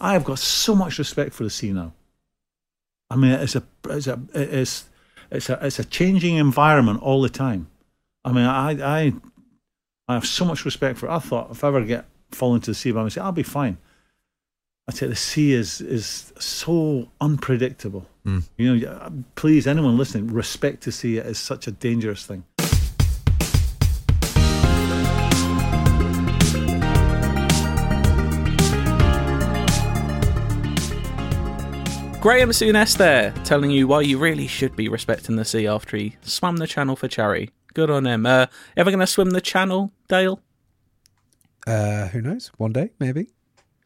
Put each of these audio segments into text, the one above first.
I have got so much respect for the sea now. I mean, it's a it's a it's it's a it's a changing environment all the time. I mean, I I I have so much respect for. It. I thought if I ever get fall into the sea by myself, I'll be fine. I tell you, the sea is is so unpredictable. Mm. You know, please, anyone listening, respect the sea. It is such a dangerous thing. Graham Souness there, telling you why you really should be respecting the sea after he swam the channel for Cherry. Good on him. Uh, ever going to swim the channel, Dale? Uh, who knows? One day, maybe.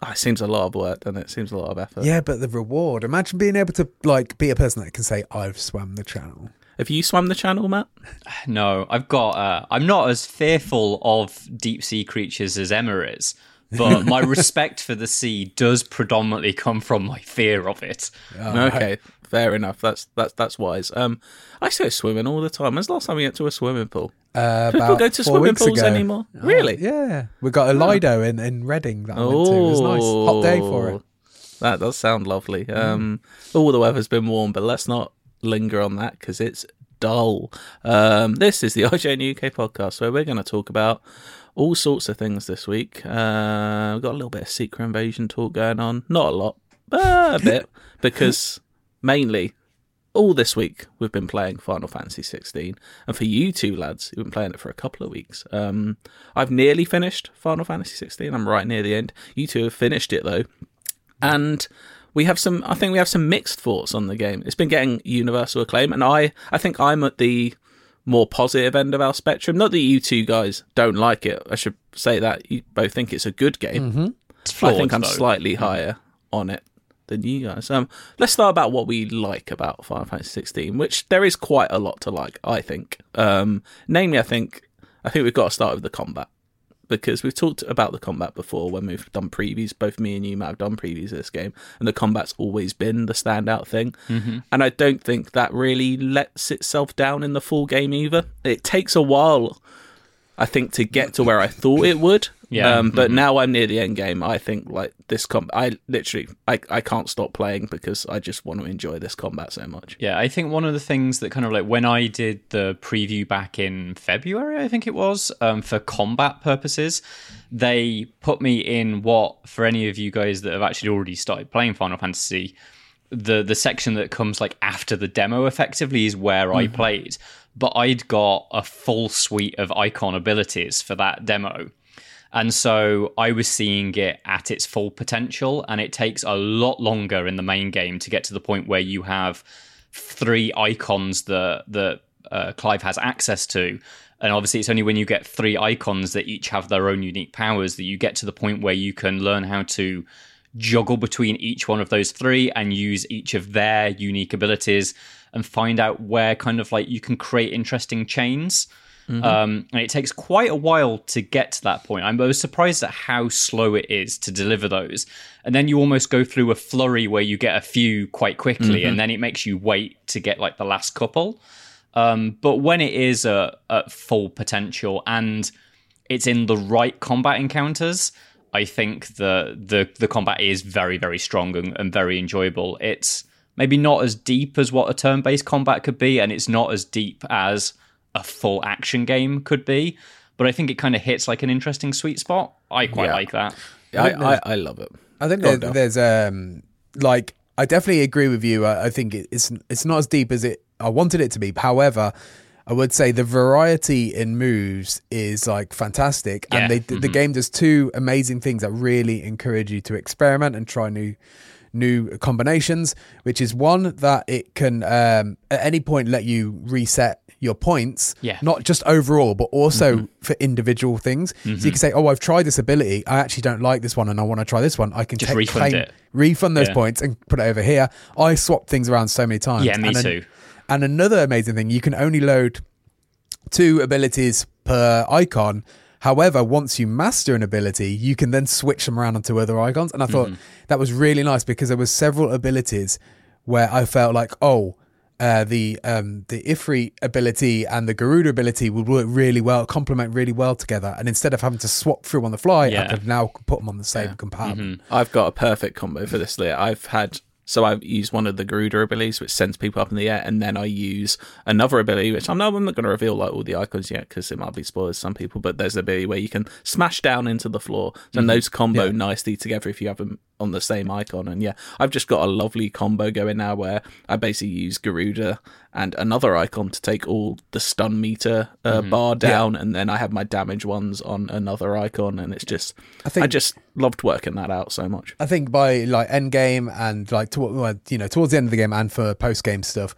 Oh, it seems a lot of work, doesn't it? It seems a lot of effort. Yeah, but the reward. Imagine being able to like be a person that can say, "I've swam the channel." Have you swam the channel, Matt? No, I've got. Uh, I'm not as fearful of deep sea creatures as Emma is, but my respect for the sea does predominantly come from my fear of it. okay, fair enough. That's that's that's wise. Um, I go swimming all the time. When's the last time we went to a swimming pool? Uh, People go to four swimming pools ago. anymore? Oh, Really? Yeah, we got a Lido in in Reading that I went to. It was nice. Hot day for it. Oh, That does sound lovely. Um, all the weather's been warm, but let's not linger on that because it's dull. Um, this is the IGN UK podcast where we're going to talk about all sorts of things this week. Uh, we've got a little bit of Secret Invasion talk going on. Not a lot, but a bit because mainly all this week we've been playing Final Fantasy 16, and for you two lads, you've been playing it for a couple of weeks. Um, I've nearly finished Final Fantasy 16. I'm right near the end. You two have finished it though, and we have some. I think we have some mixed thoughts on the game. It's been getting universal acclaim, and I, I think I'm at the more positive end of our spectrum. Not that you two guys don't like it. I should say that you both think it's a good game. It's I think I'm though. slightly higher on it than you guys. Um, let's start about what we like about Final Fantasy 16, which there is quite a lot to like. I think, um, namely, I think I think we've got to start with the combat because we've talked about the combat before when we've done previews. Both me and you might have done previews of this game, and the combat's always been the standout thing. Mm-hmm. And I don't think that really lets itself down in the full game either. It takes a while. I think to get to where I thought it would. Yeah. Um, but now I'm near the end game. I think like this combat, I literally, I, I can't stop playing because I just want to enjoy this combat so much. Yeah, I think one of the things that kind of like when I did the preview back in February, I think it was, um, for combat purposes, they put me in what, for any of you guys that have actually already started playing Final Fantasy, the the section that comes like after the demo effectively is where I played. But I'd got a full suite of icon abilities for that demo. And so I was seeing it at its full potential, and it takes a lot longer in the main game to get to the point where you have three icons that that uh, Clive has access to. And obviously, it's only when you get three icons that each have their own unique powers that you get to the point where you can learn how to juggle between each one of those three and use each of their unique abilities and find out where kind of like you can create interesting chains. Um, and it takes quite a while to get to that point. I'm- I was surprised at how slow it is to deliver those. And then you almost go through a flurry where you get a few quite quickly, and then it makes you wait to get like the last couple. Um, but when it is at, at full potential and it's in the right combat encounters, I think the the the combat is very very strong and, and very enjoyable. It's maybe not as deep as what a turn-based combat could be, and it's not as deep as a full action game could be. But I think it kind of hits like an interesting sweet spot. I quite Yeah. like that. I, I, I love it. I think there, there's um like I definitely agree with you. I, I think it- it's it's not as deep as it I wanted it to be. However, I would say the variety in moves is like fantastic, Yeah. and they, the game does two amazing things that really encourage you to experiment and try new new combinations. Which is one that it can um, at any point let you reset your points, Yeah. not just overall, but also mm-hmm. for individual things. So you mm-hmm. can say, "Oh, I've tried this ability. I actually don't like this one, and I want to try this one." I can Just take, refund claim, it. refund those Yeah. points and put it over here. I swap things around so many times. Yeah, me and too. and another amazing thing, you can only load two abilities per icon. However, once you master an ability, you can then switch them around onto other icons. And I thought mm-hmm. that was really nice because there was several abilities where I felt like, oh, uh, the um, the Ifrit ability and the Garuda ability would work really well, complement really well together. And instead of having to swap through on the fly, I Yeah. could now put them on the same compartment. I've got a perfect combo for this layer. I've had so I've used one of the Garuda abilities, which sends people up in the air, and then I use another ability, which I'm not, I'm not going to reveal like all the icons yet because it might be spoilers to some people. But there's an ability where you can smash down into the floor, and those combo nicely together if you have them on the same icon. And yeah, I've just got a lovely combo going now where I basically use Garuda and another icon to take all the stun meter uh, bar down, and then I have my damage ones on another icon, and it's just I, think- I just loved working that out so much. I think by like end game and like to, you know towards the end of the game and for post game stuff,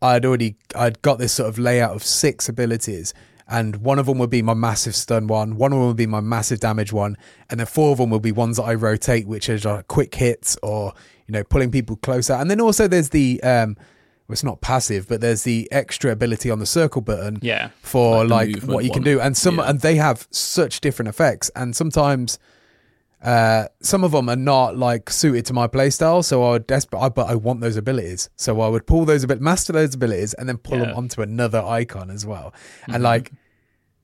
I'd already I'd got this sort of layout of six abilities, and one of them would be my massive stun one, one of them would be my massive damage one, and then four of them will be ones that I rotate, which are like quick hits or you know pulling people closer, and then also there's the um. Well, it's not passive, but there's the extra ability on the circle button Yeah. for Like like, what you can do, and some Yeah. and they have such different effects, and sometimes uh, some of them are not like suited to my playstyle, so I would desperate, I, but I want those abilities, so I would pull those a bit, master those abilities, and then pull them onto another icon as well, Mm-hmm. and like.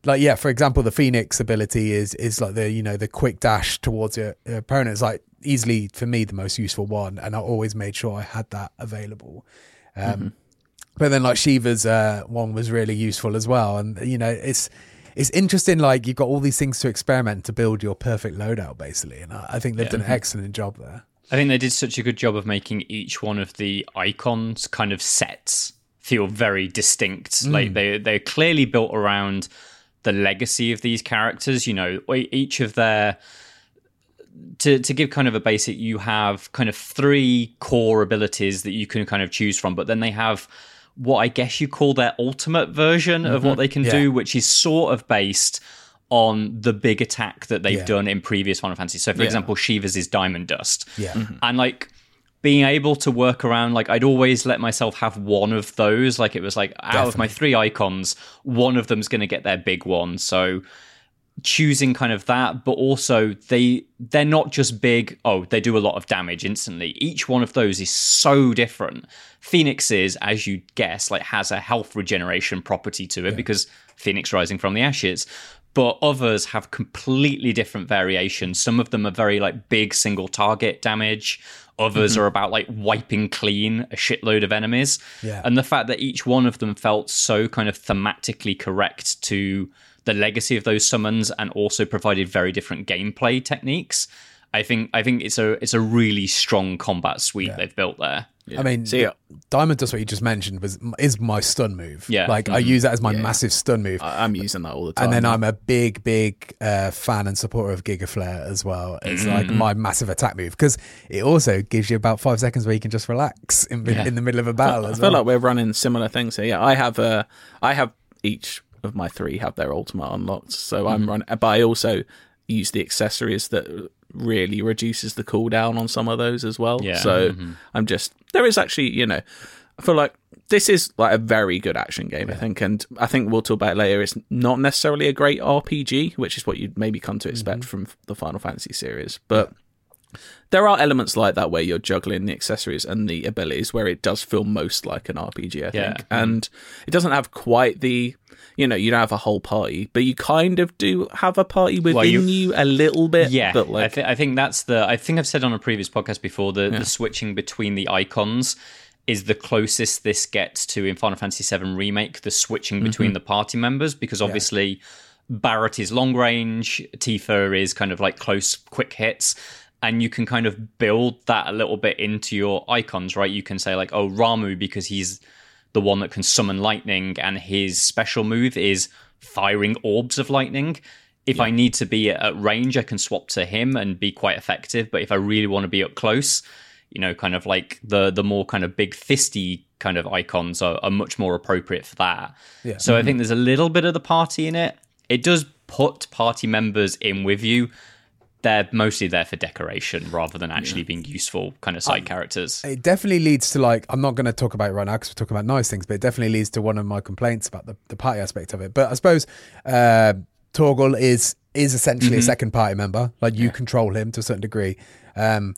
Like yeah, for example, the Phoenix ability is is like the you know the quick dash towards your, your opponent is like easily for me the most useful one, and I always made sure I had that available. Um, Mm-hmm. But then like Shiva's uh, one was really useful as well, and you know it's it's interesting. Like you've got all these things to experiment to build your perfect loadout, basically, and I, I think they've done an excellent job there. I think they did such a good job of making each one of the icons kind of sets feel very distinct. Mm. Like they they're clearly built around the legacy of these characters. You know, each of their to to give kind of a basic, you have kind of three core abilities that you can kind of choose from, but then they have what I guess you call their ultimate version of what mm-hmm. they can Yeah. do, which is sort of based on the big attack that they've Yeah. done in previous Final Fantasy. So, for example, Shiva's is Diamond Dust. Yeah. Mm-hmm. Mm-hmm. And like being able to work around, like I'd always let myself have one of those. Like it was like out of my three icons, one of them's going to get their big one. So choosing kind of that, but also they they're not just big. Oh, they do a lot of damage instantly. Each one of those is so different. Phoenix is, as you guess, like has a health regeneration property to it because Phoenix rising from the ashes. But others have completely different variations. Some of them are very like big single target damage. Others mm-hmm. are about like wiping clean a shitload of enemies. Yeah. And the fact that each one of them felt so kind of thematically correct to the legacy of those summons and also provided very different gameplay techniques. I think I think it's a it's a really strong combat suite they've built there. I mean, See, Diamond Dust, what you just mentioned, was is my stun move. Yeah. like I use that as my massive stun move. I- I'm using that all the time. and then I'm a big, big uh, fan and supporter of Giga Flare as well. It's like my massive attack move because it also gives you about five seconds where you can just relax in, in the middle of a battle I as feel well. like we're running similar things here. Yeah, I have uh, I have each of my three have their ultimate unlocked, so Mm-hmm. I'm running. But I also use the accessories that really reduces the cooldown on some of those as well. Yeah. So Mm-hmm. I'm just there is actually you know I feel like this is like a very good action game. I think, and I think we'll talk about it later. It's not necessarily a great RPG, which is what you'd maybe come to expect Mm-hmm. from the Final Fantasy series, but. There are elements like that where you're juggling the accessories and the abilities where it does feel most like an RPG, I think. Yeah. And it doesn't have quite the you know, you don't have a whole party, but you kind of do have a party within you- you, a little bit. Yeah, But I, like th- I think that's the. I think I've said on a previous podcast before the, the switching between the icons is the closest this gets to in Final Fantasy VII Remake. The switching between mm-hmm. the party members because obviously Barrett is long range, Tifa is kind of like close, quick hits. And you can kind of build that a little bit into your icons, right? You can say like, oh, Ramuh because he's the one that can summon lightning, and his special move is firing orbs of lightning. If I need to be at range, I can swap to him and be quite effective. But if I really want to be up close, you know, kind of like the the more kind of big fisty kind of icons are, are much more appropriate for that. Yeah. So I mm-hmm. think there's a little bit of the party in it. It does put party members in with you. They're mostly there for decoration rather than actually being useful kind of side characters. it definitely leads to like I'm not going to talk about it right now because we're talking about nice things, but it definitely leads to one of my complaints about the, the party aspect of it. But I suppose uh, Torgal is is essentially a second party member. Like you control him to a certain degree. Um,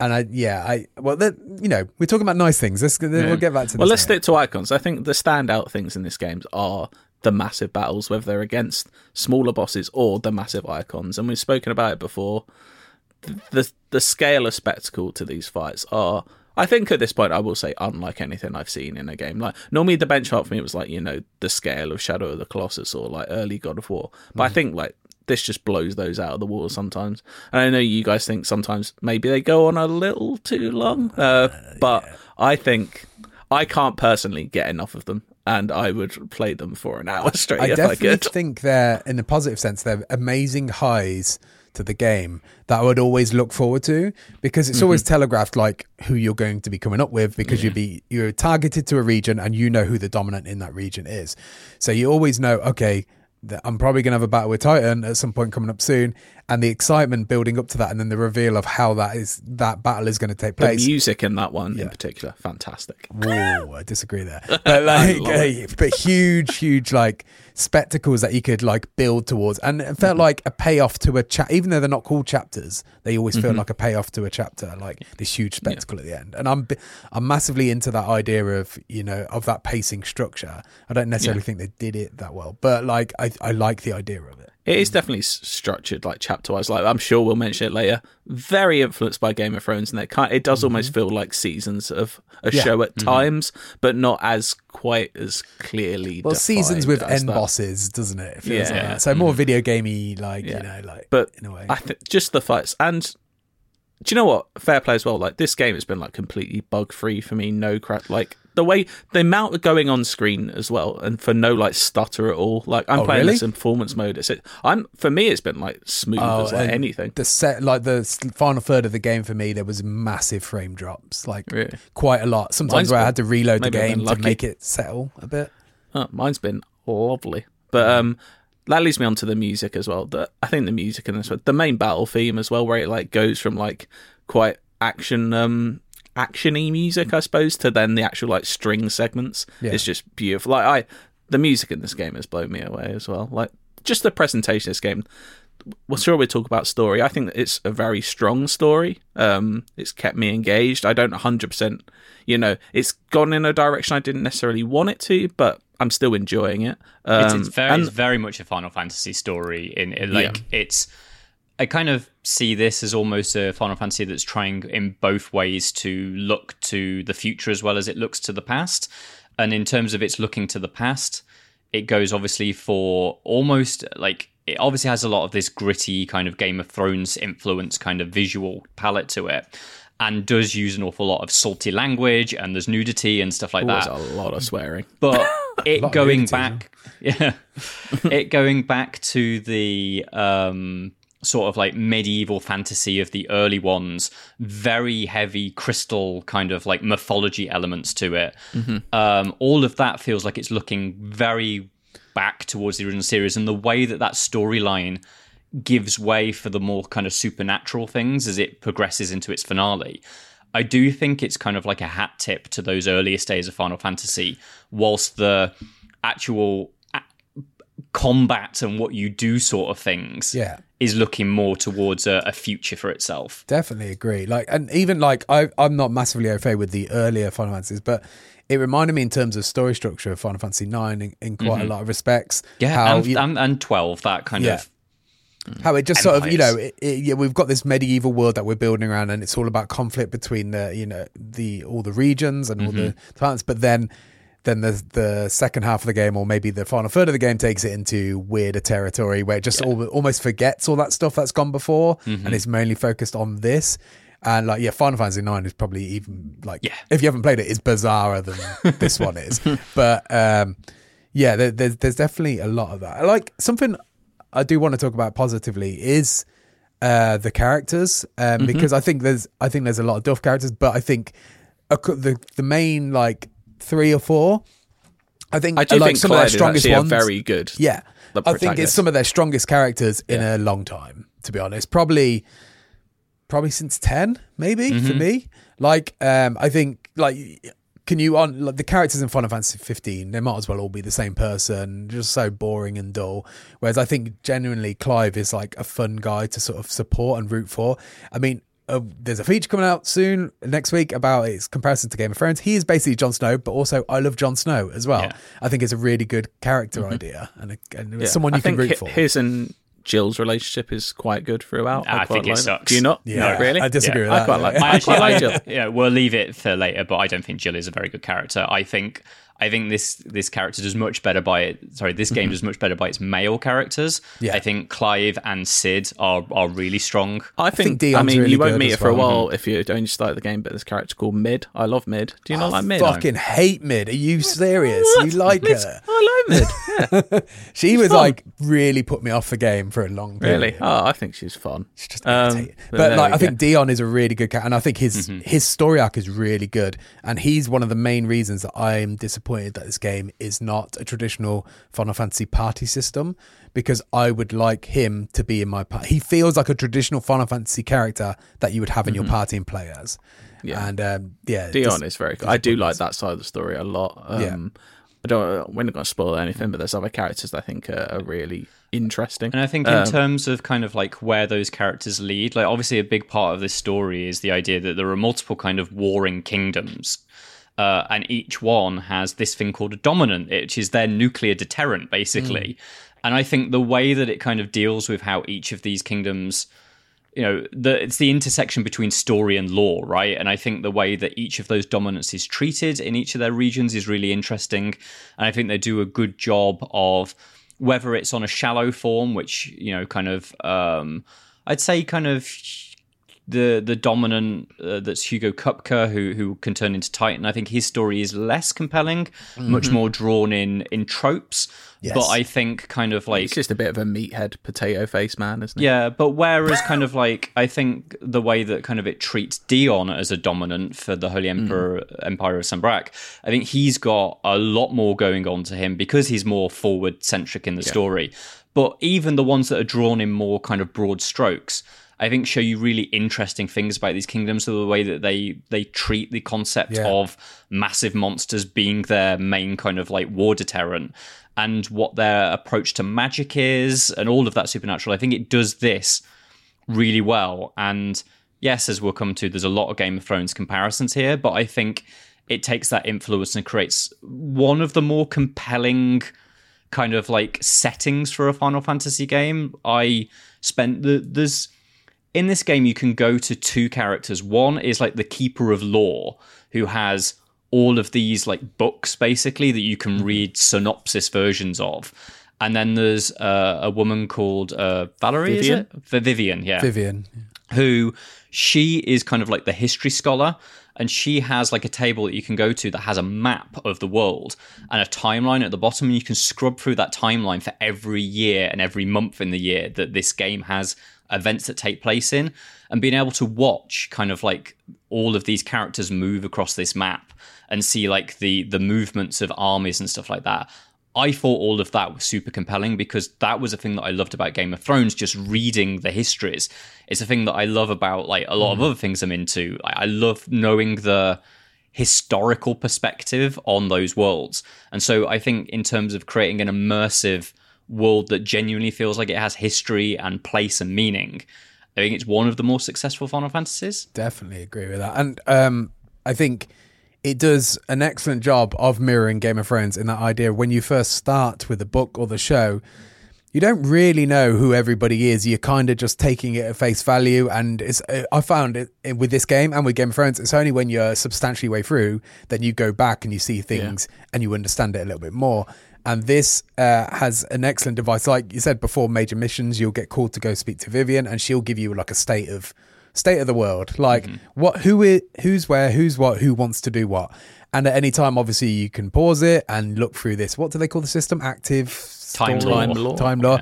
and I yeah I well that you know we're talking about nice things. Let's we'll get back to this. Well, let's in minute. stick to icons. I think the standout things in this game are the massive battles, whether they're against smaller bosses or the massive icons. And we've spoken about it before. The the, the scale of spectacle to these fights are. I think at this point, I will say, unlike anything I've seen in a game. Like normally, the benchmark for me was like you know the scale of Shadow of the Colossus or like early God of War. But I think like this just blows those out of the water sometimes. And I know you guys think sometimes maybe they go on a little too long, uh, but I think I can't personally get enough of them, and I would play them for an hour straight I if I definitely could. think they're, in a positive sense, they're amazing highs to the game that I would always look forward to because it's always Mm-hmm. telegraphed like who you're going to be coming up with because you'd be you're targeted to a region and you know who the dominant in that region is. So you always know, okay, I'm probably going to have a battle with Titan at some point coming up soon, and the excitement building up to that, and then the reveal of how that is that battle is going to take The place. music in that one in particular, fantastic. Whoa, I disagree there. But like, but huge, huge like spectacles that you could like build towards, and it felt mm-hmm. like a payoff to a chat. Even though they're not called chapters, they always feel mm-hmm. like a payoff to a chapter, like this huge spectacle at the end. And I'm, I'm massively into that idea of you know of that pacing structure. I don't necessarily think they did it that well, but like I, I like the idea of it. It is definitely structured like chapter wise. Like I'm sure we'll mention it later. Very influenced by Game of Thrones, and it kind it does almost feel like seasons of a Mm-hmm. Yeah. Mm-hmm. show at times, but not as quite as clearly. Well, seasons with end that. bosses, doesn't it? It feels like Yeah. So more video gamey, like Yeah. you know, like but in a way. I think just the fights and do you know what? Fair play as well. Like this game has been like completely bug free for me. No crap. Like the way the amount of going on screen as well, and for no like stutter at all. Like I'm Oh, playing really? this in performance mode. It's it, I'm for me it's been like smooth as like anything. The set, like the final third of the game for me, there was massive frame drops, like Really? quite a lot. Sometimes Mine's where I had to reload the been game to make it settle a bit. Oh, mine's been lovely. But um that leads me on to the music as well. The, I think the music in this one, the main battle theme as well, where it like goes from like quite action um actiony music, I suppose, to then the actual like string segments. Yeah. It's just beautiful. Like I the music in this game has blown me away as well. Like just the presentation of this game. Well, sure, we talk about story. I think that it's a very strong story. Um, it's kept me engaged. I don't 100%, you know, it's gone in a direction I didn't necessarily want it to, but I'm still enjoying it. It's, Um, it's very, and- it's very much a Final Fantasy story. In, in like, it's. I kind of see this as almost a Final Fantasy that's trying in both ways to look to the future as well as it looks to the past. And in terms of its looking to the past, it goes obviously for almost like it obviously has a lot of this gritty kind of Game of Thrones influence kind of visual palette to it. And does use an awful lot of salty language and there's nudity and stuff like that. There's that a lot of swearing. but it going back yeah it going back to the um sort of like medieval fantasy of the early ones very heavy crystal kind of like mythology elements to it um all of that feels like it's looking very back towards the original series and the way that that storyline gives way for the more kind of supernatural things as it progresses into its finale. I do think it's kind of like a hat tip to those earliest days of Final Fantasy, whilst the actual a- combat and what you do sort of things Yeah. Is looking more towards a, a future for itself. Definitely agree. Like, and even like I, I'm not massively au fait with the earlier Final Fantasies, but it reminded me in terms of story structure of Final Fantasy Nine in, in quite a lot of respects. Mm-hmm. Yeah, how and, you- and, and twelve that kind Yeah. of how it just sort of you know it, it, yeah we've got this medieval world that we're building around and it's all about conflict between the you know the all the regions and all the planets but then then the the second half of the game or maybe the final third of the game takes it into weirder territory where it just al- almost forgets all that stuff that's gone before and it's mainly focused on this. And like yeah Final Fantasy 9 is probably even like Yeah. if you haven't played it it's bizarrer than this one is. But um yeah there, there's there's definitely a lot of that. Like something I do want to talk about positively is uh, the characters Mm-hmm. um, because I think there's I think there's a lot of Duff characters, but I think the the main like three or four, I think I do like think some Clive of their is strongest ones. very good. yeah, I think it's some of their strongest characters in a long time. To be honest, probably probably since 10 maybe Mm-hmm. for me like um i think like can you on like, the characters in final fantasy 15 they might as well all be the same person just so boring and dull whereas i think genuinely clive is like a fun guy to sort of support and root for i mean uh, there's a feature coming out soon next week about its comparison to Game of Thrones. He is basically Jon Snow, but also I love Jon Snow as well. Yeah. I think it's a really good character idea and, a, and Mm-hmm. Yeah. someone you I can think root hi- for. His and Jill's relationship is quite good throughout. I quite think it like that. sucks. Do you not? Yeah. No, really? I disagree Yeah. with I quite like. yeah. I I quite like Jill. yeah, we'll leave it for later, but I don't think Jill is a very good character. I think I think this this character does much better by it. Sorry, this game does much better by its male characters. Mm-hmm. Yeah. I think Clive and Cid are are really strong. I think think. I, mean, really you won't good meet it for a well. while if you only start the game. But this character called Mid. I love Mid. Do you not like Mid? fucking hate mid. Are you serious? You like Mid's- her? I like Mid. Yeah, She was like really put me off the game for a long period. really. Oh, I think she's fun. She's just Um, but but like, we I think. Dion is a really good cat, and I think his Mm-hmm. his story arc is really good, and he's one of the main reasons that I'm disappointed that this game is not a traditional Final Fantasy party system because I would like him to be in my party. He feels like a traditional Final Fantasy character that you would have in your party and play as. Mm-hmm. Yeah. and um, yeah, Dion just- is very good. I do like that side of the story a lot. Um, Yeah. I don't. We're not going to spoil anything, but there's other characters that I think are, are really interesting. And I think in Um, terms of kind of like where those characters lead, like obviously a big part of this story is the idea that there are multiple kind of warring kingdoms. Uh, and each one has this thing called a dominant, which is their nuclear deterrent, basically. And I think the way that it kind of deals with how each of these kingdoms, you know, the, it's the intersection between story and lore, right? And I think the way that each of those dominants is treated in each of their regions is really interesting. And I think they do a good job of whether it's on a shallow form, which you know, kind of, um, I'd say, kind of the the dominant uh, that's Hugo Kupka, who who can turn into Titan. I think his story is less compelling, much more drawn in in tropes. Yes. But I think kind of like He's just a bit of a meathead potato face man, isn't he? yeah, but whereas kind of like I think the way that kind of it treats Dion as a dominant for the Holy Emperor Empire of Sanbreque, I think he's got a lot more going on to him because he's more forward centric in the story. But even the ones that are drawn in more kind of broad strokes, I think show you really interesting things about these kingdoms. So the way that they they treat the concept Yeah. of massive monsters being their main kind of like war deterrent and what their approach to magic is and all of that supernatural. I think it does this really well. And yes, as we'll come to, there's a lot of Game of Thrones comparisons here, but I think it takes that influence and creates one of the more compelling kind of like settings for a Final Fantasy game. I spent the there's in this game you can go to two characters. One is like the keeper of lore who has all of these like books basically that you can read synopsis versions of. And then there's uh, a woman called uh, Valerie, Vivian? is it? Vivian, yeah Vivian. who she is kind of like the history scholar and she has like a table that you can go to that has a map of the world and a timeline at the bottom and you can scrub through that timeline for every year and every month in the year that this game has events that take place in and being able to watch kind of like all of these characters move across this map and see like the the movements of armies and stuff like that I thought all of that was super compelling because that was a thing that I loved about Game of Thrones, just reading the histories. It's a thing that I love about like a lot of mm. other things I'm into. I, I love knowing the historical perspective on those worlds. And so I think in terms of creating an immersive world that genuinely feels like it has history and place and meaning, I think it's one of the more successful Final Fantasies. Definitely agree with that. And um, I think it does an excellent job of mirroring Game of Thrones in that idea when you first start with the book or the show, you don't really know who everybody is. You're kind of just taking it at face value. And it's, uh, I found it it- with this game and with Game of Thrones, it's only when you're substantially way through that you go back and you see things and you understand it a little bit more. And this uh, has an excellent device. Like you said before, major missions, you'll get called to go speak to Vivian, and she'll give you like a state of state of the world, like what, who, i- who's where, who's what, who wants to do what. And at any time, obviously, you can pause it and look through this. What do they call the system? Active Time Lore. Time Lore. Time Lore.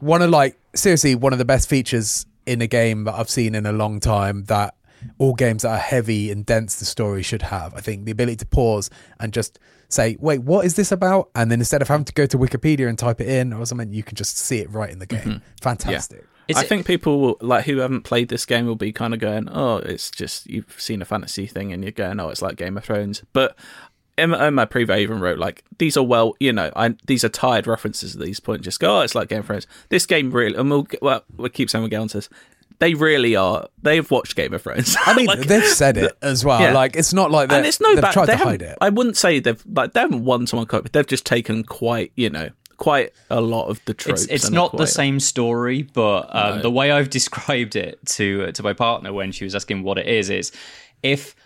One of like seriously one of the best features in a game that I've seen in a long time that all games that are heavy and dense the story should have. I think the ability to pause and just say, "Wait, what is this about?" And then instead of having to go to Wikipedia and type it in or something, you can just see it right in the game. Mm-hmm. Fantastic. Is I it- think people will, like who haven't played this game will be kind of going, "Oh, it's just you've seen a fantasy thing and you're going, oh, it's like Game of Thrones." But in, in oh, my preview, I even wrote like these are well, you know, I, these are tired references at these points. Just go, oh, it's like Game of Thrones. This game really, and we'll well, we keep saying we'll get onto this. They really are. They've watched Game of Thrones. I mean, Like, they've said it as well. Yeah. Like it's not like they and it's no they've bad. tried They to haven't, hide it. I wouldn't say they've like they haven't won someone quite, but they've just taken quite, you know, quite a lot of the tropes. it's, it's and not the same story, but um, the way I've described it to to my partner when she was asking what it is is if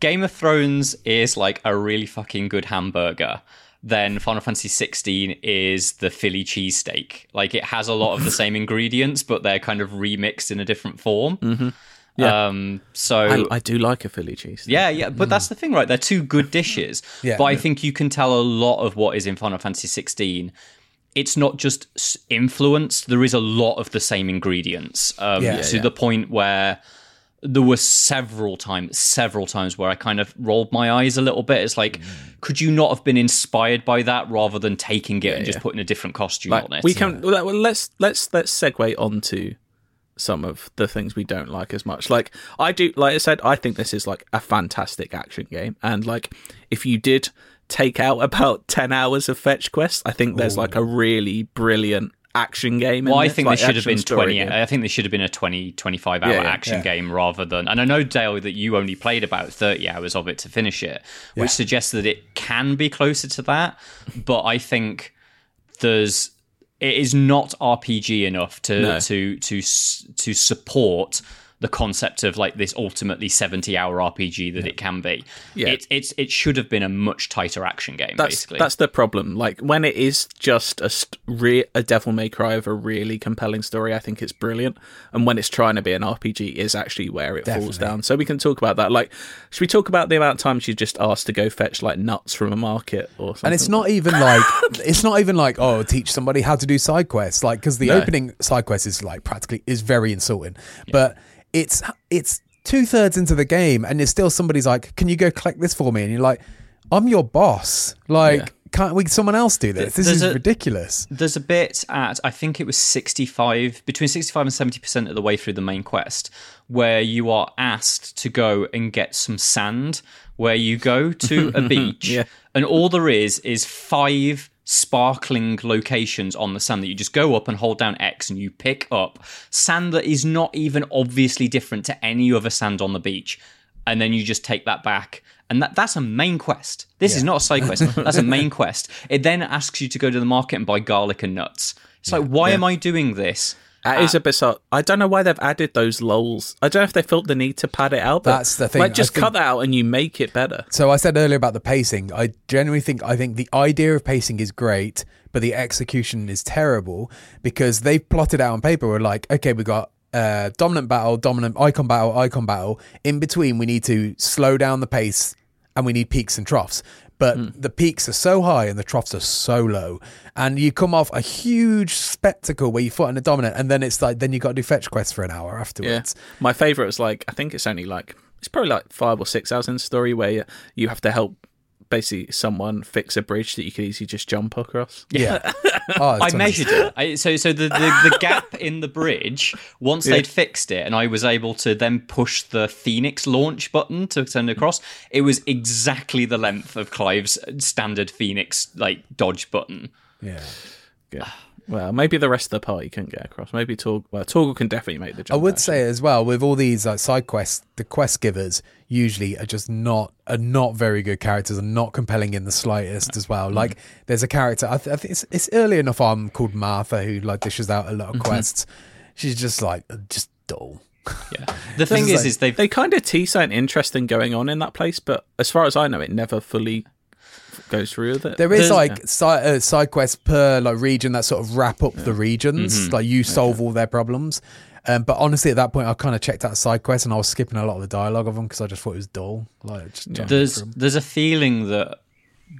Game of Thrones is like a really fucking good hamburger. Then Final Fantasy 16 is the Philly cheesesteak. Like it has a lot of the same ingredients, but they're kind of remixed in a different form. Mm-hmm. Yeah. Um, so I, I do like a Philly cheese. yeah, yeah, but that's the thing, right? They're two good dishes. Yeah. but I think you can tell a lot of what is in Final Fantasy 16. It's not just influenced. There is a lot of the same ingredients um, Yeah. to Yeah. the point where there were several times, several times where I kind of rolled my eyes a little bit. It's like, mm. could you not have been inspired by that rather than taking it and just putting a different costume Like, on it? we can well, let's let's let's segue onto some of the things we don't like as much. Like I do, like I said, I think this is like a fantastic action game, and like if you did take out about ten hours of fetch quests, I think there's like a really brilliant action game. Well, I think like this should have been 20. game. I think this should have been a 20, 25 hour Yeah, yeah, action yeah. game rather than. And I know, Dale, that you only played about 30 hours of it to finish it, which suggests that it can be closer to that. But I think there's. It is not RPG enough to No. to to to support the concept of like this ultimately 70 hour RPG that it can be. Yeah. It, it's it should have been a much tighter action game, That's basically. that's the problem. Like when it is just a st- re- a Devil May Cry of a really compelling story, I think it's brilliant. And when it's trying to be an RPG, is actually where it falls down. So we can talk about that. Like, should we talk about the amount of times you just asked to go fetch like nuts from a market or something? And it's not even like it's not even like oh teach somebody how to do side quests like because the No. opening side quest is like practically is very insulting, but it's it's two thirds into the game and there's still somebody's like can you go collect this for me? And you're like I'm your boss. Like Yeah. can't we someone else do this? This There's is a- ridiculous. There's a bit at I think it was 65 between 65 and 70 percent of the way through the main quest where you are asked to go and get some sand where you go to a beach. Yeah. and all there is is five sparkling locations on the sand that you just go up and hold down X and you pick up sand that is not even obviously different to any other sand on the beach. And then you just take that back. And that, that's a main quest. This is not a side quest. That's a main quest. It then asks you to go to the market and buy garlic and nuts. It's like why am i doing this That is a bizarre. I don't know why they've added those lols. I don't know if they felt the need to pad it out. But That's the thing, Like, just think- cut that out and you make it better. So I said earlier about the pacing. I genuinely think I think the idea of pacing is great, but the execution is terrible because they've plotted out on paper. We're like, okay, we got uh, dominant battle, dominant icon battle, icon battle. In between, we need to slow down the pace, and we need peaks and troughs. But Hmm. the peaks are so high and the troughs are so low, and you come off a huge spectacle where you fought in a dominant, and then it's like then you got to do fetch quests for an hour Yeah. afterwards. My favorite was like I think it's only like it's probably like five or six hours in the story where you have to help basically someone fix a bridge that you could easily just jump across. Yeah, Oh, I measured it. I, so, so the, the, the gap in the bridge. Once they'd fixed it, and I was able to then push the Phoenix launch button to send mm-hmm. across, it was exactly the length of Clive's standard Phoenix like dodge button. Yeah. Good. Ah. Well, maybe the rest of the party can get across. Maybe Torg. Well, Torgal can definitely make the jump. I would actually. say as well with all these like side quests, the quest givers usually are just not are not very good characters and not compelling in the slightest as well. Like there's a character I, th- I think it's, it's early enough on called Martha who like dishes out a lot of mm-hmm. quests. She's just like just dull. Yeah. The thing is is, like- is they've they kind of tease something interesting going on in that place, but as far as I know, it never fully goes through with it. There is There's- like side, uh, side quests per like region that sort of wrap up the regions. Like you solve all their problems. Um, but honestly, at that point, I kind of checked out side quests and I was skipping a lot of the dialogue of them because I just thought it was dull. Like just jumping there's there's a feeling that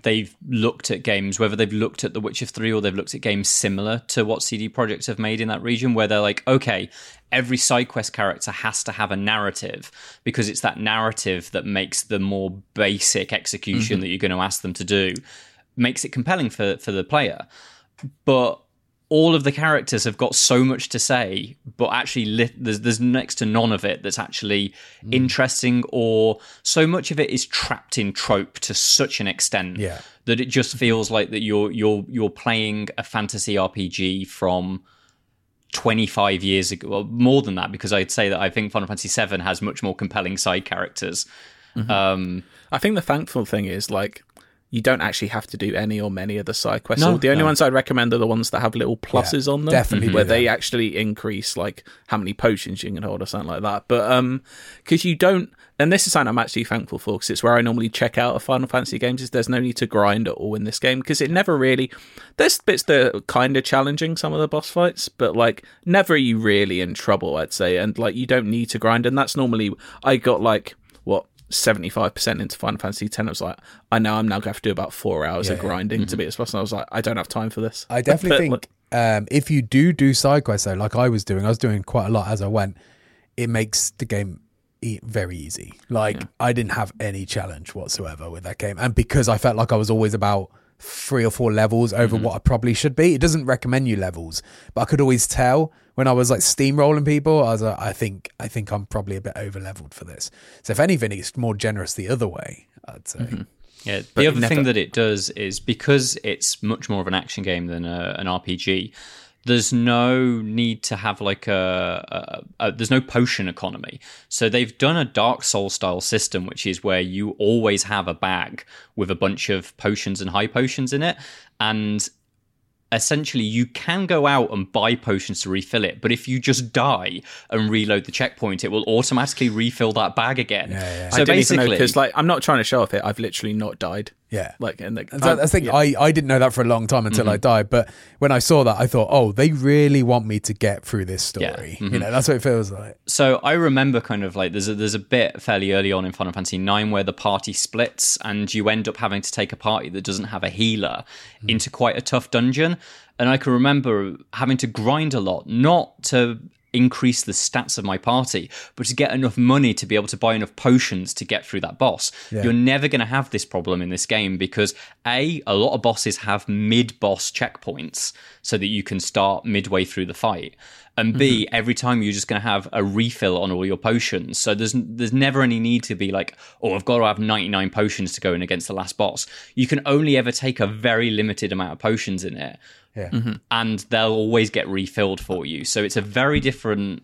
they've looked at games, whether they've looked at The Witcher 3 or they've looked at games similar to what CD Projekt have made in that region, where they're like, okay, every side quest character has to have a narrative because it's that narrative that makes the more basic execution mm-hmm. that you're going to ask them to do, makes it compelling for, for the player. But all of the characters have got so much to say, but actually li- there's there's next to none of it that's actually Mm. interesting, or so much of it is trapped in trope to such an extent Yeah. that it just feels like that you're you're you're playing a fantasy RPG from 25 years ago, well, more than that, because I'd say that I think Final Fantasy VII has much more compelling side characters. Mm-hmm. Um, I think the thankful thing is like you don't actually have to do any or many of the side quests. No, the only no. ones I'd recommend are the ones that have little pluses on them, definitely do where they actually increase like how many potions you can hold or something like that. But um, because you don't, and this is something I'm actually thankful for because it's where I normally check out of Final Fantasy games. Is there's no need to grind at all in this game because it never really. There's bits that are kind of challenging some of the boss fights, but like never are you really in trouble. I'd say, and like you don't need to grind, and that's normally I got like 75% into Final Fantasy X. I was like, I know I'm now going to have to do about four hours of Yeah. grinding to beat this boss. And I was like, I don't have time for this. I definitely think um, if you do do side quests though, like I was doing, I was doing quite a lot as I went. It makes the game e- very easy. Like I didn't have any challenge whatsoever with that game, and because I felt like I was always about three or four levels over Mm-hmm. what I probably should be. It doesn't recommend you levels, but I could always tell when I was like steamrolling people. I was like, I think I think I'm probably a bit over leveled for this. So if anything, it's more generous the other way. I'd say. Mm-hmm. Yeah, But the it other never- thing that it does is because it's much more of an action game than a, an RPG. There's no need to have like a, a, a there's no potion economy. So they've done a Dark Soul style system, which is where you always have a bag with a bunch of potions and high potions in it, and essentially you can go out and buy potions to refill it but if you just die and reload the checkpoint it will automatically refill that bag again Yeah, yeah. so I didn't basically because like i'm not trying to show off it. I've literally not died. Yeah. Like and so that's the thing. yeah. I, I didn't know that for a long time until I mm-hmm. died. But when I saw that, I thought, oh, they really want me to get through this story. Yeah. You mm-hmm. know, that's what it feels like. so I remember kind of like there's a, there's a bit fairly early on in Final Fantasy IX where the party splits and you end up having to take a party that doesn't have a healer mm. into quite a tough dungeon. And I can remember having to grind a lot, not to increase the stats of my party, but to get enough money to be able to buy enough potions to get through that boss. You're never going to have this problem in this game because A, a lot of bosses have mid boss checkpoints so that you can start midway through the fight. And B, mm-hmm. every time you're just going to have a refill on all your potions. So there's there's never any need to be like, oh, I've got to have 99 potions to go in against the last boss. You can only ever take a very limited amount of potions in it Yeah. Mm-hmm. and they'll always get refilled for you. So it's a very different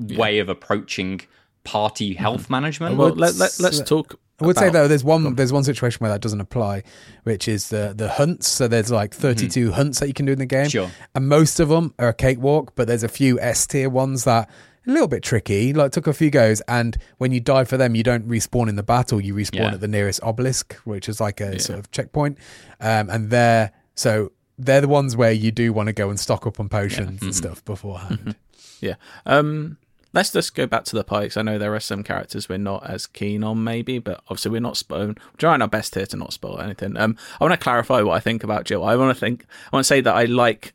way of approaching party health mm-hmm. management. well, let, let, let's talk. I would say though, there's one there's one situation where that doesn't apply, which is the the hunts. So there's like 32 hunts that you can do in the game, Sure. and most of them are a cakewalk. But there's a few S tier ones that are a little bit tricky. Like took a few goes, and when you die for them, you don't respawn in the battle. You respawn Yeah. at the nearest obelisk, which is like a sort of checkpoint. Um, and they're so they're the ones where you do want to go and stock up on potions and stuff beforehand. Yeah. Um, let's just go back to the pikes. I know there are some characters we're not as keen on, maybe, but obviously we're not spoiling. We're trying our best here to not spoil anything. Um, I want to clarify what I think about Jill. I want to think. I want to say that I like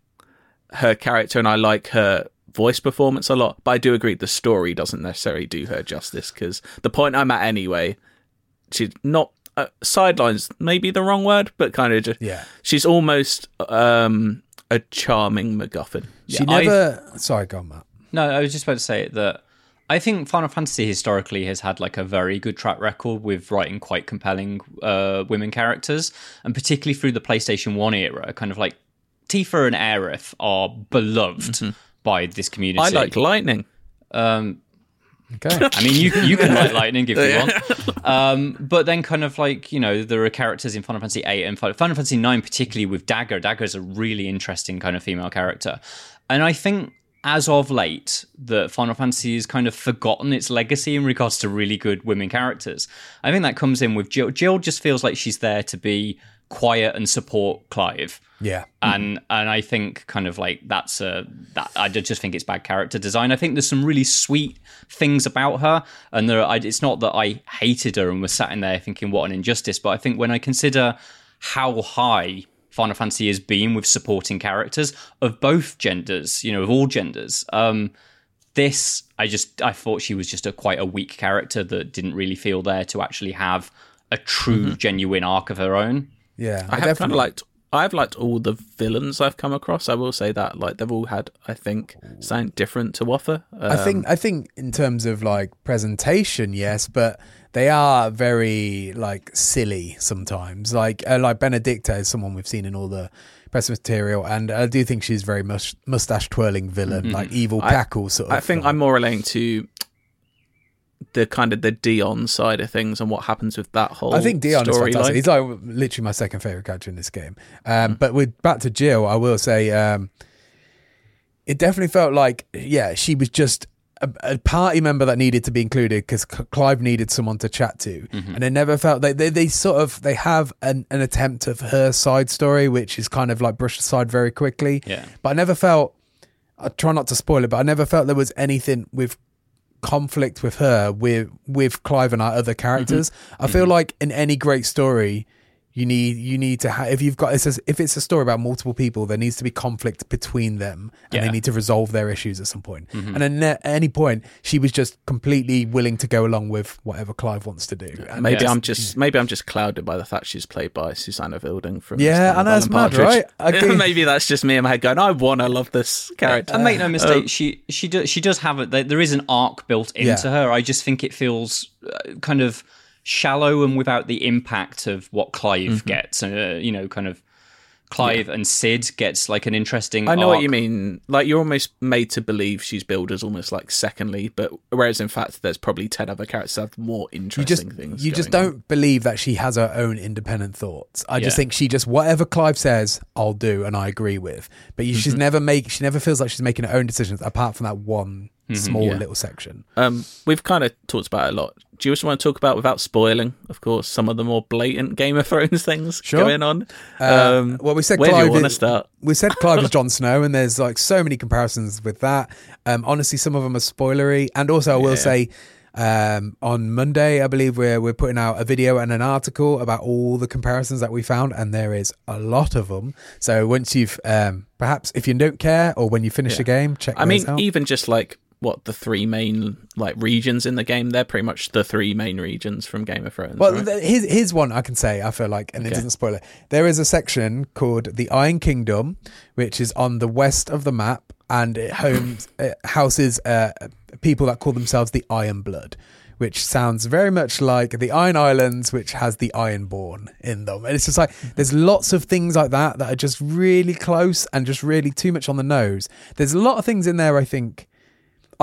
her character and I like her voice performance a lot, but I do agree the story doesn't necessarily do her justice because the point I'm at anyway, she's not. Uh, sidelines maybe the wrong word, but kind of just Yeah. She's almost um, a charming MacGuffin. She I- never. Sorry, go on, Matt. No, I was just about to say that I think Final Fantasy historically has had like a very good track record with writing quite compelling uh, women characters, and particularly through the PlayStation One era, kind of like Tifa and Aerith are beloved by this community. I like lightning. Um, Okay. I mean, you you can like lightning if you want, um, but then kind of like you know there are characters in Final Fantasy VIII and Final Fantasy IX, particularly with Dagger. Dagger is a really interesting kind of female character, and I think as of late that Final Fantasy has kind of forgotten its legacy in regards to really good women characters. I think that comes in with Jill. Jill just feels like she's there to be quiet and support Clive Yeah. and and I think kind of like that's a that I just think it's bad character design. I think there's some really sweet things about her, and there I, it's not that I hated her and was sat in there thinking what an injustice, but I think when I consider how high Final Fantasy has been with supporting characters of both genders, you know, of all genders, um, this I just I thought she was just a quite a weak character that didn't really feel there to actually have a true genuine arc of her own. Yeah. I have kind of liked. I've liked all the villains I've come across. I will say that, like they've all had, I think, something different to offer. Um, I think I think in terms of like presentation, yes, but they are very like silly sometimes. Like uh, like Benedikta is someone we've seen in all the press material, and I do think she's very mus- mustache twirling villain, like evil Mm-hmm. I- sort of. I think like- I'm more relating to the kind of the Dion side of things and what happens with that whole. I think Dion is storyline. fantastic. He's like literally my second favorite character in this game. Um, Mm-hmm. But with back to Jill, I will say um, it definitely felt like yeah, she was just a, a party member that needed to be included because Clive needed someone to chat to, Mm-hmm. and it never felt they, they they sort of they have an, an attempt of her side story, which is kind of like brushed aside very quickly. Yeah. but I never felt. I try not to spoil it, but I never felt there was anything with conflict with her with with Clive and our other characters. Mm-hmm. I feel like in any great story, you need you need to have if you've got it's a, if it's a story about multiple people, there needs to be conflict between them, and Yeah. Mm-hmm. they need to resolve their issues at some point. And at at any point, she was just completely willing to go along with whatever Clive wants to do. And Maybe Yes. I'm just maybe I'm just clouded by the fact she's played by Susannah Fielding from Yeah, Stand I know, it's Alan mad, Partridge. right? I agree. maybe that's just me in my head going, I want to love this character. And make no mistake, Um, she she does she does have it. there- There is an arc built into Yeah. her. I just think it feels uh, kind of shallow and without the impact of what Clive Mm-hmm. gets. Uh, you know, kind of Clive and Cid gets like an interesting. I know what you mean. Like you're almost made to believe she's billed as almost like secondly, but whereas in fact there's probably ten other characters that have more you interesting just things. you just going on. don't believe that she has her own independent thoughts. I just think she just whatever Clive says, I'll do and I agree with. But you, Mm-hmm. she's never make she never feels like she's making her own decisions apart from that one small Mm-hmm. Yeah. little section. Um, we've kind of talked about it a lot. Do you just want to talk about, without spoiling, of course, some of the more blatant Game of Thrones things Sure. going on? Uh, Um, well, we said where do Clive you want to start? We said Clive is Jon Snow, and there's like so many comparisons with that. Um, honestly, some of them are spoilery, and also I will Yeah. say. Um, on Monday, I believe we're we're putting out a video and an article about all the comparisons that we found, and there is a lot of them. So once you've um, perhaps if you don't care or when you finish the game, check. I mean, out. even just like what the three main like regions in the game, they're pretty much the three main regions from Game of Thrones. Well, right? th- here's, here's one I can say, I feel like, and it Okay. doesn't spoil it. There is a section called the Iron Kingdom, which is on the west of the map, and it homes, it houses uh, people that call themselves the Iron Blood, which sounds very much like the Iron Islands, which has the Ironborn in them. And it's just like, there's lots of things like that that are just really close and just really too much on the nose. There's a lot of things in there, I think.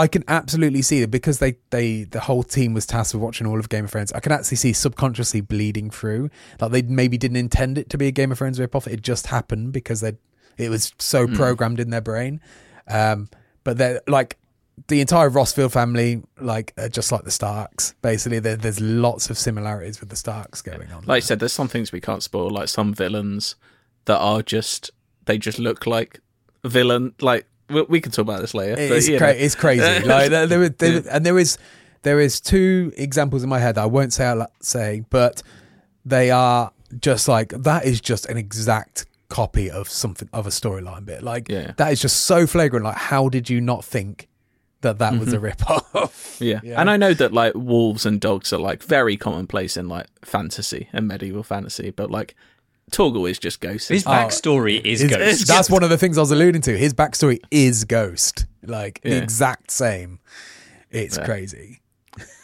I can absolutely see that because they, they the whole team was tasked with watching all of Game of Thrones. I can actually see subconsciously bleeding through. Like they maybe didn't intend it to be a Game of Thrones ripoff. It just happened because they it was so programmed in their brain. Um, but they're like the entire Rosfield family, like are just like the Starks. Basically, there, there's lots of similarities with the Starks going on. like I said, there's some things we can't spoil, like some villains that are just they just look like villain. Like we, we can talk about this later. It's, you cra- it's crazy. like there, there, there, and there is there is two examples in my head that I won't say out say, but they are just like that is just an exact copy of something of a storyline bit. Like Yeah. that is just so flagrant. Like how did you not think that that was a Mm-hmm. rip off? Yeah. Yeah. and I know that like wolves and dogs are like very commonplace in like fantasy and medieval fantasy, but like Torgal is just Ghost. His backstory is It's- Ghost. That's one of the things I was alluding to. His backstory is Ghost, like the exact same. It's Yeah. crazy.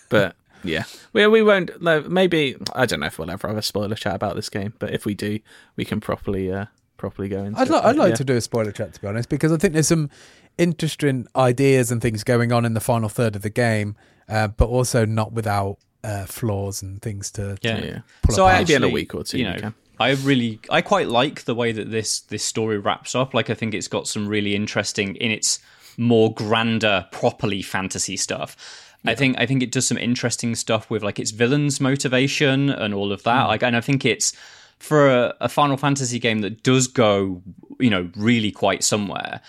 but yeah, we we won't. Maybe I don't know if we'll ever have a spoiler chat about this game, but if we do, we can properly uh, properly go into. I'd, it, I'd like yeah. to do a spoiler chat to be honest, because I think there's some interesting ideas and things going on in the final third of the game, uh, but also not without uh, flaws and things to, to Yeah. Yeah. pull so I apart. Maybe in a week or two you you know, can. I really, I quite like the way that this this story wraps up. Like, I think it's got some really interesting in its more grander, properly fantasy stuff. I think I think it does some interesting stuff with like its villains' motivation and all of that. Mm. Like, and I think it's for a, a Final Fantasy game that does go, you know, really quite somewhere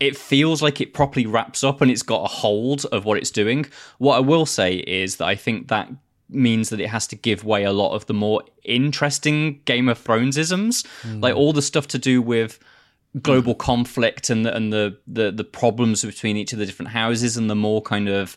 it feels like it properly wraps up and it's got a hold of what it's doing. What I will say is that I think that means that it has to give way a lot of the more interesting Game of Thrones isms, hmm. like all the stuff to do with global conflict and the, and the, the the problems between each of the different houses and the more kind of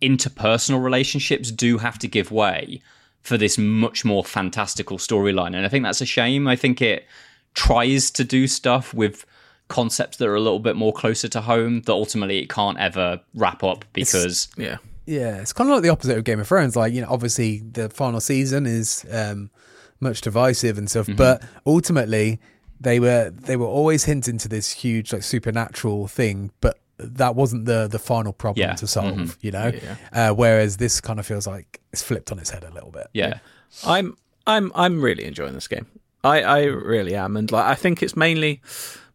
interpersonal relationships do have to give way for this much more fantastical storyline. And i think that's a shame. I think it tries to do stuff with concepts that are a little bit more closer to home that ultimately it can't ever wrap up because Yeah. Yeah, it's kind of like the opposite of Game of Thrones. Like, you know, obviously the final season is um, much divisive and Mm-hmm. stuff, but ultimately they were they were always hinting to this huge like supernatural thing, but that wasn't the the final problem Yeah. to solve. Mhm. You know, uh, whereas this kind of feels like it's flipped on its head a little bit. yeah I'm I'm I'm really enjoying this game. I I really am, and like I think it's mainly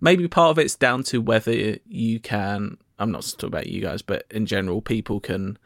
maybe part of it's down to whether you can. I'm not talking about you guys, but in general, people can.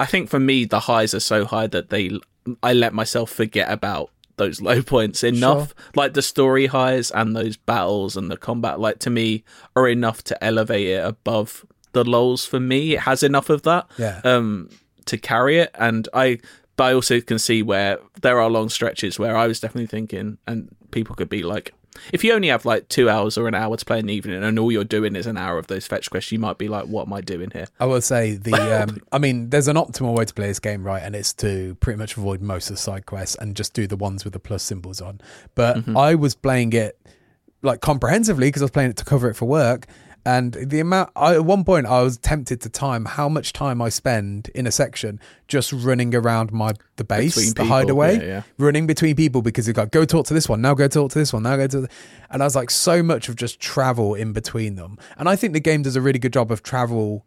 I think for me, the highs are so high that they I let myself forget about those low points enough. Like the story highs and those battles and the combat, like to me, are enough to elevate it above the lows. For me, it has enough of that Yeah. um to carry it and i but i also can see where there are long stretches where i was definitely thinking and people could be like if you only have like two hours or an hour to play in the evening and all you're doing is an hour of those fetch quests you might be like what am i doing here I will say the. Um, I mean, there's an optimal way to play this game, right? And it's to pretty much avoid most of the side quests and just do the ones with the plus symbols on. But Mm-hmm. I was playing it like comprehensively because I was playing it to cover it for work. And the amount, I, at one point, I was tempted to time how much time I spend in a section just running around my the base, Between the people, hideaway, yeah, yeah. running between people because you've got go talk to this one, now go talk to this one, now go to, the, and I was like so much of just travel in between them. And I think the game does a really good job of travel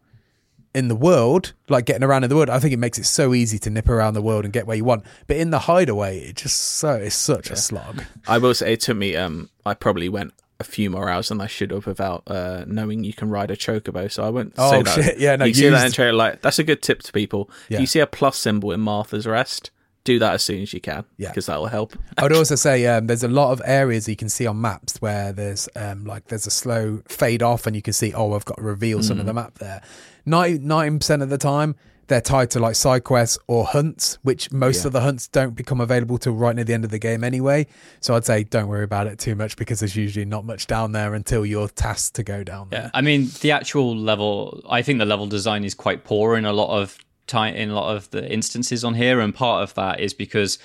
in the world, like getting around in the world, I think it makes it so easy to nip around the world and get where you want. But in the hideaway, it just so it's such a slog. i will say it took me um i probably went a few more hours than I should have without uh, knowing you can ride a chocobo. So I wouldn't Oh, say that. shit. Yeah, no, you see that in trailer. Like that's a good tip to people. Yeah. If you see a plus symbol in Martha's Rest, do that as soon as you can. Yeah. because that will help. I would also say um, there's a lot of areas you can see on maps where there's um, like there's a slow fade off and you can see oh I've got to reveal some of the map there. 90 percent of the time they're tied to like side quests or hunts, which most Yeah. of the hunts don't become available till right near the end of the game anyway. So I'd say don't worry about it too much because there's usually not much down there until you're tasked to go down there. Yeah, I mean the actual level. I think the level design is quite poor in a lot of time in a lot of the instances on here, and part of that is because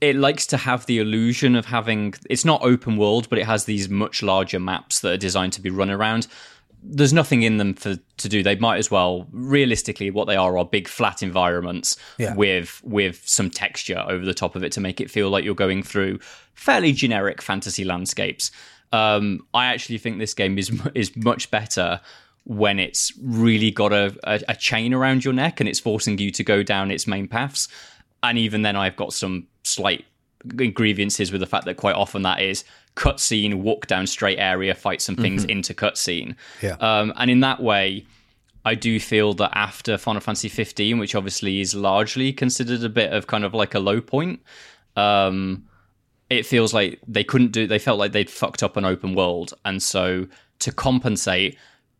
it likes to have the illusion of having. It's not open world, but it has these much larger maps that are designed to be run around. There's nothing in them for to do. They might as well, realistically, what they are are big flat environments Yeah. with with some texture over the top of it to make it feel like you're going through fairly generic fantasy landscapes. Um, I actually think this game is is much better when it's really got a, a, a chain around your neck and it's forcing you to go down its main paths. And even then, I've got some slight grievances with the fact that quite often that is cutscene, walk down straight area, fight some things into cutscene. Yeah. Um, and in that way, I do feel that after Final Fantasy 15, which obviously is largely considered a bit of kind of like a low point, um, it feels like they couldn't do. They felt like they'd fucked up an open world, and so to compensate,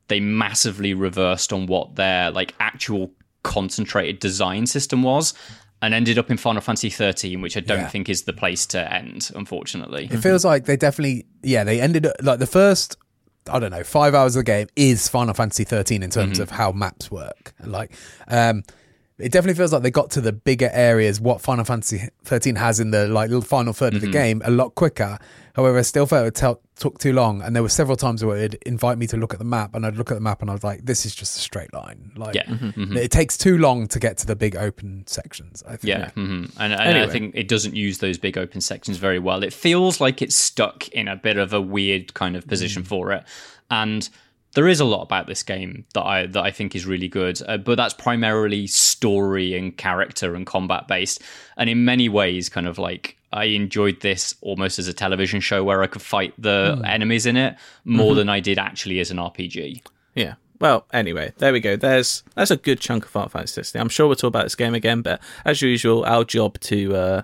they massively reversed on what their like actual concentrated design system was. And ended up in Final Fantasy 13, which I don't Yeah. think is the place to end, unfortunately. It feels like they definitely, yeah, they ended up like the first, I don't know, five hours of the game is Final Fantasy 13 in terms of how maps work. Like, um, It definitely feels like they got to the bigger areas, what Final Fantasy 13 has in the like little final 3rd of the game, a lot quicker. However, I still felt it tel- took too long, and there were several times where it'd invite me to look at the map, and I'd look at the map, and I was like, "This is just a straight line." Like, Yeah. Mhm. it takes too long to get to the big open sections. I think. Yeah, hmm and, and I think it doesn't use those big open sections very well. It feels like it's stuck in a bit of a weird kind of position for it, and there is a lot about this game that I that I think is really good, uh, but that's primarily story and character and combat based, and in many ways, kind of like I enjoyed this almost as a television show where I could fight the enemies in it more than I did actually as an RPG. Yeah. Well, anyway, there we go. There's that's a good chunk of Final Fantasy 16. I'm sure we'll talk about this game again, but as usual, our job to uh,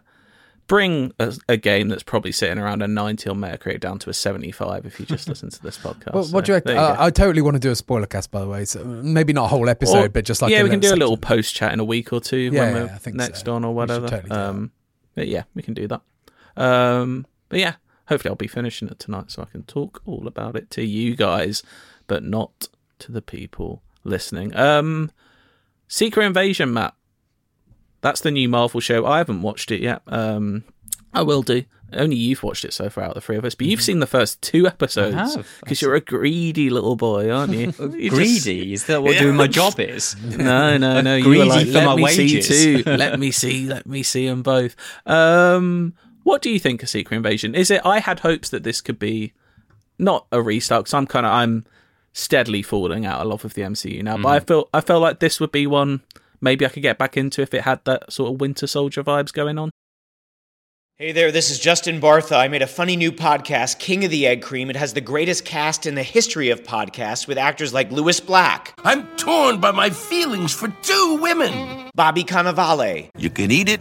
bring a, a game that's probably sitting around a 90 on Metacritic down to a 75 if you just listen to this podcast. What, what do you reckon? Uh. I totally want to do a spoiler cast, by the way. So maybe not a whole episode, Or- but just like yeah, we can do a little post chat in a week or two Yeah, when yeah, we're next so. on or whatever. totally um, but yeah, we can do that. Um, but yeah, hopefully I'll be finishing it tonight so I can talk all about it to you guys, but not to the people listening. Um, Secret Invasion, Matt. That's the new Marvel show. I haven't watched it yet. Um, I will do. Only you've watched it so far out of the three of us, but you've seen the first two episodes have. because you're a greedy little boy, aren't you? You just- Greedy is that what doing my job is? no, no, no. You were Greedy like, let my me wages." see too. let me see. Let me see them both. Um, what do you think of Secret Invasion? Is it? I had hopes that this could be not a restart. Because I'm kind of I'm steadily falling out of love with the MCU now. But I Mm-hmm. felt I felt like this would be one maybe I could get back into if it had that sort of Winter Soldier vibes going on. Hey there, this is Justin Bartha. I made a funny new podcast, King of the Egg Cream. It has the greatest cast in the history of podcasts with actors like Lewis Black, I'm torn by my feelings for two women. Bobby Cannavale, You can eat it,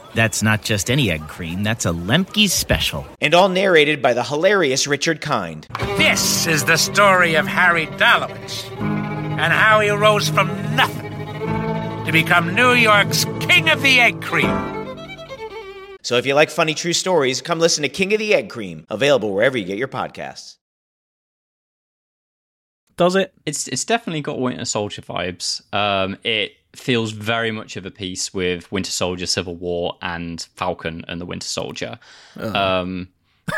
That's not just any egg cream, that's a Lemke's special. and all narrated by the hilarious Richard Kind. This is the story of Harry Dalowitz and how he rose from nothing to become New York's King of the Egg Cream. So if you like funny true stories, come listen to King of the Egg Cream, available wherever you get your podcasts. Does it? It's it's definitely got Winter Soldier vibes. Um, it feels very much of a piece with Winter Soldier, Civil War, and Falcon and the Winter Soldier, um,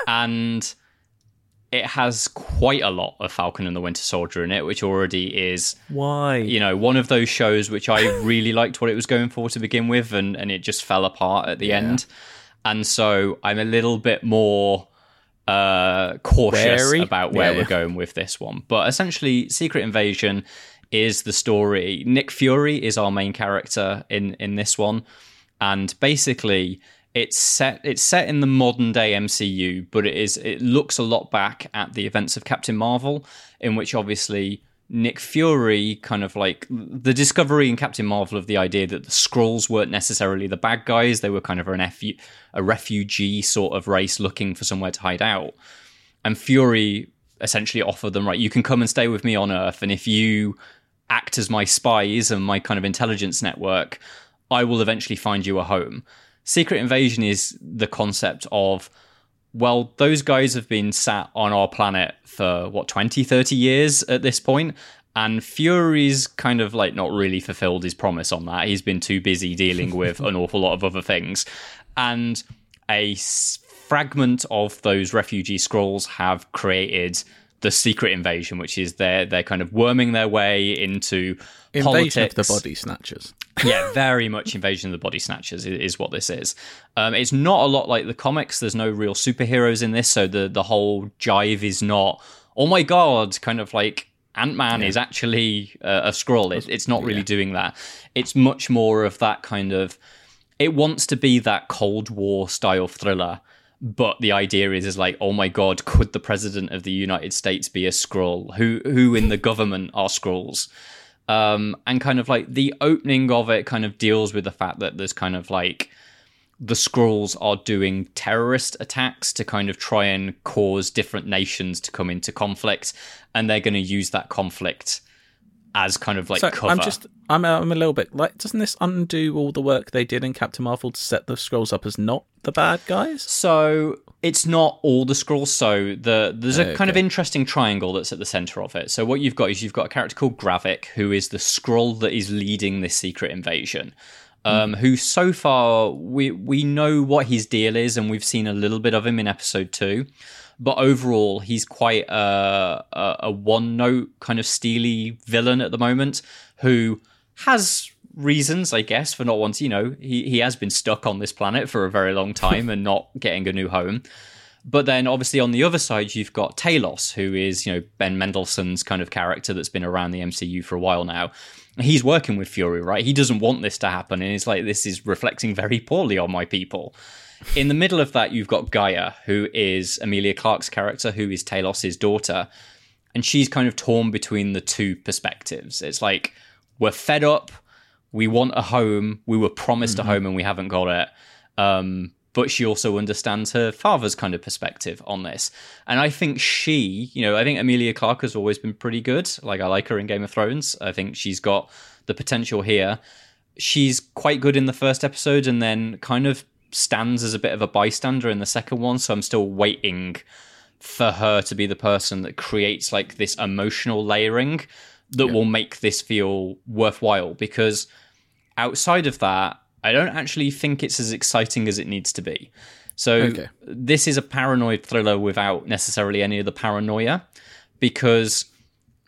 and it has quite a lot of Falcon and the Winter Soldier in it, which already is Why? you know one of those shows which I really liked what it was going for to begin with, and and it just fell apart at the end, and so I'm a little bit more uh cautious Wary? about where Yeah, we're yeah. going with this one. But essentially, Secret Invasion is the story. Nick Fury is our main character in in this one, and basically. It's set. It's set in the modern day MCU, but it is. It looks a lot back at the events of Captain Marvel, in which obviously Nick Fury kind of like the discovery in Captain Marvel of the idea that the Skrulls weren't necessarily the bad guys; they were kind of an F- a refugee sort of race looking for somewhere to hide out and Fury essentially offered them, right, you can come and stay with me on Earth, and if you act as my spies and my kind of intelligence network, I will eventually find you a home. Secret Invasion is the concept of, well, those guys have been sat on our planet for what, 20, 30 years at this point, and Fury's kind of like not really fulfilled his promise on that. He's been too busy dealing with an awful lot of other things. And a s- fragment of those refugee Skrulls have created the secret invasion, which is they're they're kind of worming their way into Invasion politics. of the Body Snatchers. yeah, very much invasion of the body snatchers is, what this is. Um, it's not a lot like the comics. There's no real superheroes in this, so the the whole jive is not. Oh my god! Kind of like Ant Man is actually uh, a Skrull. It, it's not really doing that. It's much more of that kind of. It wants to be that Cold War style thriller, but the idea is is like, oh my god, could the president of the United States be a Skrull? Who who in the government are Skrulls? um, and kind of like the opening of it kind of deals with the fact that there's kind of like the Skrulls are doing terrorist attacks to kind of try and cause different nations to come into conflict, and they're going to use that conflict as kind of like so cover. I'm just, I'm, I'm a little bit like, doesn't this undo all the work they did in Captain Marvel to set the Skrulls up as not the bad guys? So it's not all the Skrulls. So the there's a kind of interesting triangle that's at the center of it. So what you've got is you've got a character called Gravik, who is the Skrull that is leading this secret invasion. Um, Who so far we we know what his deal is, and we've seen a little bit of him in episode two. But overall, he's quite a, a, a one note kind of steely villain at the moment who has reasons, I guess, for not wanting, you know, he, he has been stuck on this planet for a very long time and not getting a new home. But then obviously on the other side, you've got Talos, who is, you know, Ben Mendelsohn's kind of character that's been around the MCU for a while now. He's working with Fury, right? He doesn't want this to happen. And he's like, this is reflecting very poorly on my people. In the middle of that, you've got Gaia, who is Emilia Clarke's character, who is Talos's daughter. And she's kind of torn between the two perspectives. It's like, we're fed up. We want a home. We were promised a home and we haven't got it. Um, but she also understands her father's kind of perspective on this. And I think she, you know, I think Amelia Clark has always been pretty good. Like, I like her in Game of Thrones. I think she's got the potential here. She's quite good in the first episode and then kind of stands as a bit of a bystander in the second one. So I'm still waiting for her to be the person that creates like this emotional layering that will make this feel worthwhile because outside of that i don't actually think it's as exciting as it needs to be so Okay. this is a paranoid thriller without necessarily any of the paranoia because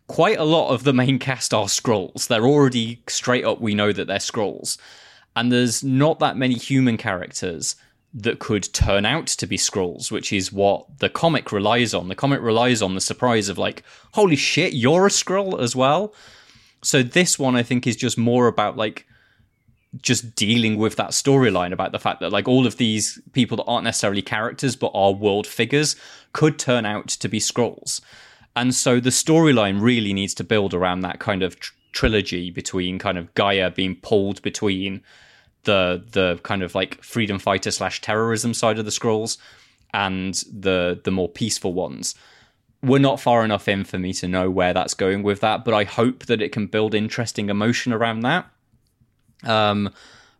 quite a lot of the main cast are Skrulls they're already straight up we know that they're Skrulls and there's not that many human characters that could turn out to be Skrulls, which is what the comic relies on. The comic relies on the surprise of like, holy shit, you're a Skrull as well. So this one I think is just more about like just dealing with that storyline about the fact that like all of these people that aren't necessarily characters but are world figures could turn out to be Skrulls. And so the storyline really needs to build around that kind of tr- trilogy between kind of Gaia being pulled between the the kind of like freedom fighter slash terrorism side of the Skrulls and the the more peaceful ones. We're not far enough in for me to know where that's going with that, but I hope that it can build interesting emotion around that. Um,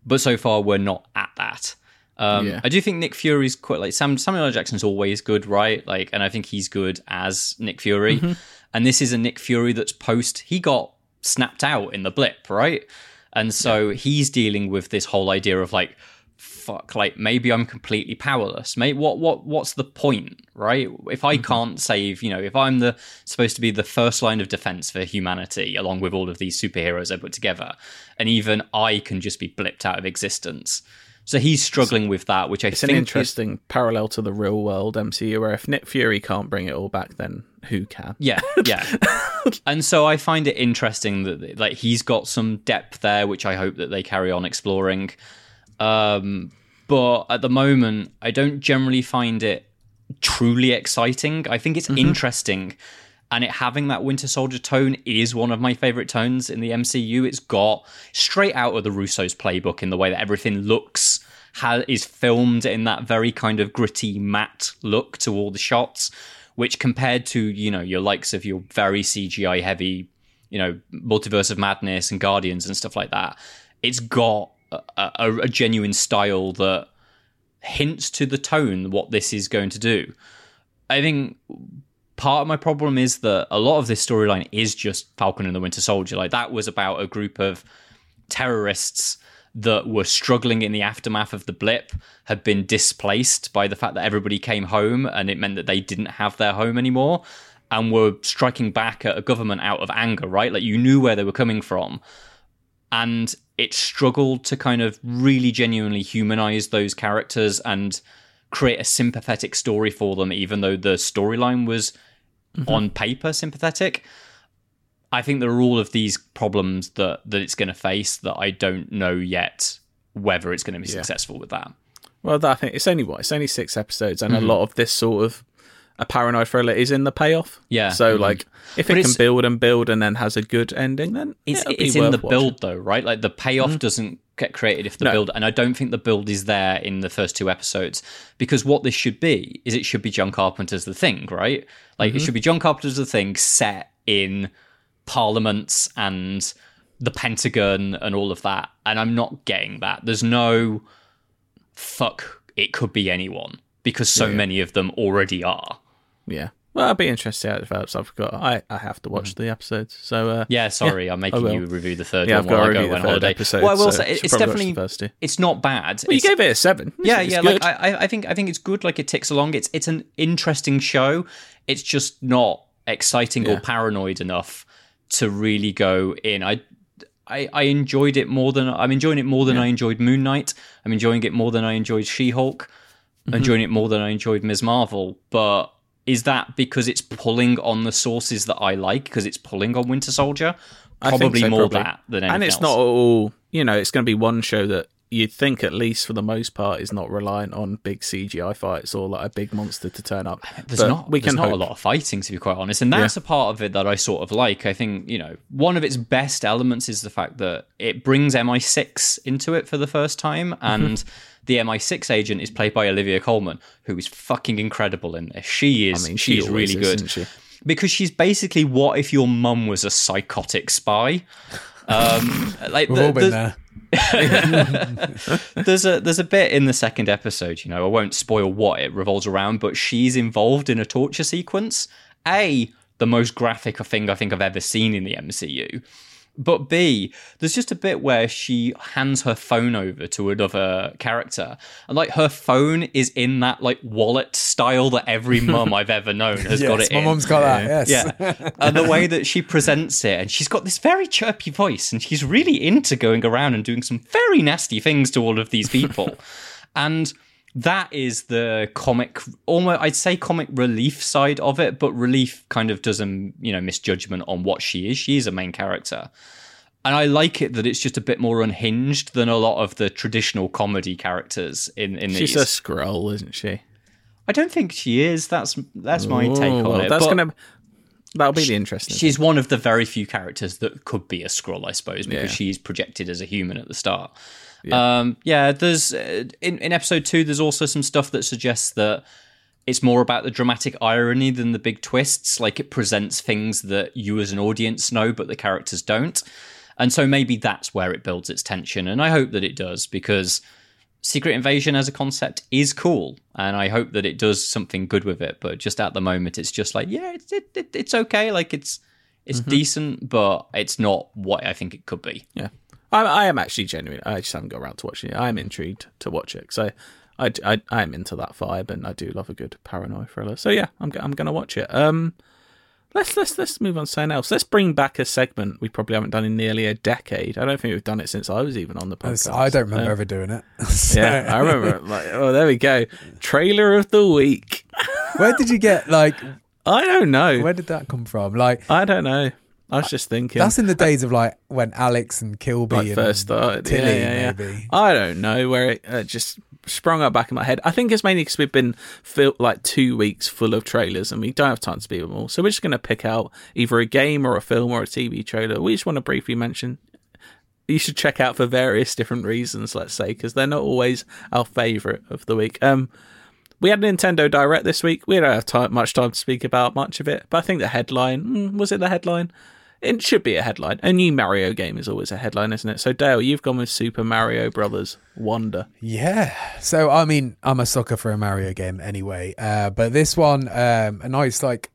but so far we're not at that. Um, Yeah. I do think Nick Fury's quite like Sam Samuel L. Jackson's always good, right? Like, and I think he's good as Nick Fury. Mhm. And this is a Nick Fury that's post. He got snapped out in the blip, right? And so he's dealing with this whole idea of like, fuck, like maybe I'm completely powerless. Mate, what what what's the point, right? If I mm-hmm. can't save, you know, if I'm the supposed to be the first line of defense for humanity, along with all of these superheroes I put together, and even I can just be blipped out of existence. So he's struggling with that, which I It's an think is- interesting parallel to the real world MCU, where if Nick Fury can't bring it all back, then who can? Yeah, yeah. and so I find it interesting that like he's got some depth there, which I hope that they carry on exploring. Um, but at the moment, I don't generally find it truly exciting. I think it's Mhm. interesting, and it having that Winter Soldier tone is one of my favorite tones in the MCU. It's got straight out of the Russo's playbook in the way that everything looks. ha is filmed in that very kind of gritty matte look to all the shots which compared to you know your likes of your very CGI heavy, you know, multiverse of madness and Guardians and stuff like that, it's got a, a, a genuine style that hints to the tone what this is going to do. I think part of my problem is that a lot of this storyline is just Falcon and the Winter Soldier. Like that was about a group of terrorists that were struggling in the aftermath of the blip had been displaced by the fact that everybody came home and it meant that they didn't have their home anymore and were striking back at a government out of anger, right? Like you knew where they were coming from. And it struggled to kind of really genuinely humanize those characters and create a sympathetic story for them, even though the storyline was Mhm. on paper sympathetic. I think there are all of these problems that that it's going to face that I don't know yet whether it's going to be Yeah. successful with that. Well, that, I think it's only what it's only six episodes, and Mhm. a lot of this sort of a paranoid thriller is in the payoff. Yeah. So Mhm. like, if But it can build and build and then has a good ending, then It's it's in the watching. build though, right? Like the payoff Mhm. doesn't get created if the No. build and I don't think the build is there in the first two episodes because what this should be is it should be John Carpenter's The Thing, right? Like it Mhm. should be John Carpenter's The Thing set in parliaments and the Pentagon and all of that. And I'm not getting that. There's no fuck it could be anyone because so Yeah, yeah. many of them already are. Yeah. Well, I'd be interested to see how it develops. I've got. I, I have to watch the episodes. So uh. Yeah, sorry, I'm making you review the third yeah, one I've got while I go review the on holiday. Episode, well, I will so say it's definitely first it's not bad. Well, you It's- gave it a seven. Yeah, It's yeah. good. Like I, I- I think I think it's good. Like it ticks along. It's it's an interesting show. It's just not exciting or paranoid enough to really go in. I. I, I enjoyed it more than I'm enjoying it more than I enjoyed Moon Knight. I'm enjoying it more than I enjoyed She-Hulk. I'm Mhm. enjoying it more than I enjoyed Ms. Marvel. But is that because it's pulling on the sources that I like? Because it's pulling on Winter Soldier? Probably so, more probably. that than anything and it's else. not all you know it's going to be one show that you'd think at least for the most part is not reliant on big cgi fights or like a big monster to turn up There's But not. we there's can not hope. a lot of fighting, to be quite honest, and that's a part of it that I sort of like. I think you know one of its best elements is the fact that it brings MI6 into it for the first time, and the MI6 agent is played by Olivia Colman, who is fucking incredible in this. She is. I mean, she she's really is, good isn't she? because she's basically what if your mum was a psychotic spy. Um, like We've the- all been the- there. there's a there's a bit in the second episode, you know, I won't spoil what it revolves around, but she's involved in a torture sequence. A, the most graphic thing I think I've ever seen in the MCU. But B, there's just a bit where she hands her phone over to another character, and like her phone is in that like wallet style that every mum I've ever known has got Yes, it my in. mum's got that, yes. Yeah, and the way that she presents it, and she's got this very chirpy voice, and she's really into going around and doing some very nasty things to all of these people, and that is the comic, almost I'd say comic relief side of it, but relief kind of does a you know misjudgment on what she is. She is a main character. And I like it that it's just a bit more unhinged than a lot of the traditional comedy characters in in she's these. a Skrull isn't she I don't think she is. That's that's my take Oh, on well, it. that's but- gonna that'll be the interesting She's one of the very few characters that could be a Skrull, I suppose, because Yeah. she's projected as a human at the start. Yeah, um, yeah there's uh, in in episode two. There's also some stuff that suggests that it's more about the dramatic irony than the big twists. Like it presents things that you as an audience know, but the characters don't. And so maybe that's where it builds its tension. And I hope that it does because Secret Invasion as a concept is cool. And I hope that it does something good with it. But just at the moment, it's just like, yeah, it's, it, it, it's okay. Like it's, it's Mhm. decent, but it's not what I think it could be. Yeah, I, I am actually genuine. I just haven't got around to watching it. I am intrigued to watch it. So I, I, I am into that vibe, and I do love a good paranoia thriller. So yeah, I'm, I'm going to watch it. Um, let's let's let's move on to something else. Let's bring back a segment we probably haven't done in nearly a decade. I don't think we've done it since I was even on the podcast. I don't remember Um, ever doing it. Yeah, I remember. Like, oh, there we go. Trailer of the week. Where did you get like? I don't know. Where did that come from? Like, I don't know. I was just thinking. that's in the days of like when Alex and Kilby like and first started. Tilly, yeah, yeah, yeah. maybe. I don't know where it uh, just sprung up back in my head. I think it's mainly because we've been filled like two weeks full of trailers and we don't have time to speak them all. So we're just going to pick out either a game or a film or a TV trailer. We just want to briefly mention. You should check out for various different reasons, let's say, because they're not always our favourite of the week. Um, we had Nintendo Direct this week. We don't have time, much time to speak about much of it, but I think the headline mm, was it the headline? It should be a headline. A new Mario game is always a headline, isn't it? So Dale, you've gone with Super Mario Brothers Wonder. Yeah. So I mean, I'm a sucker for a Mario game anyway. Uh, but this one, um, a nice like.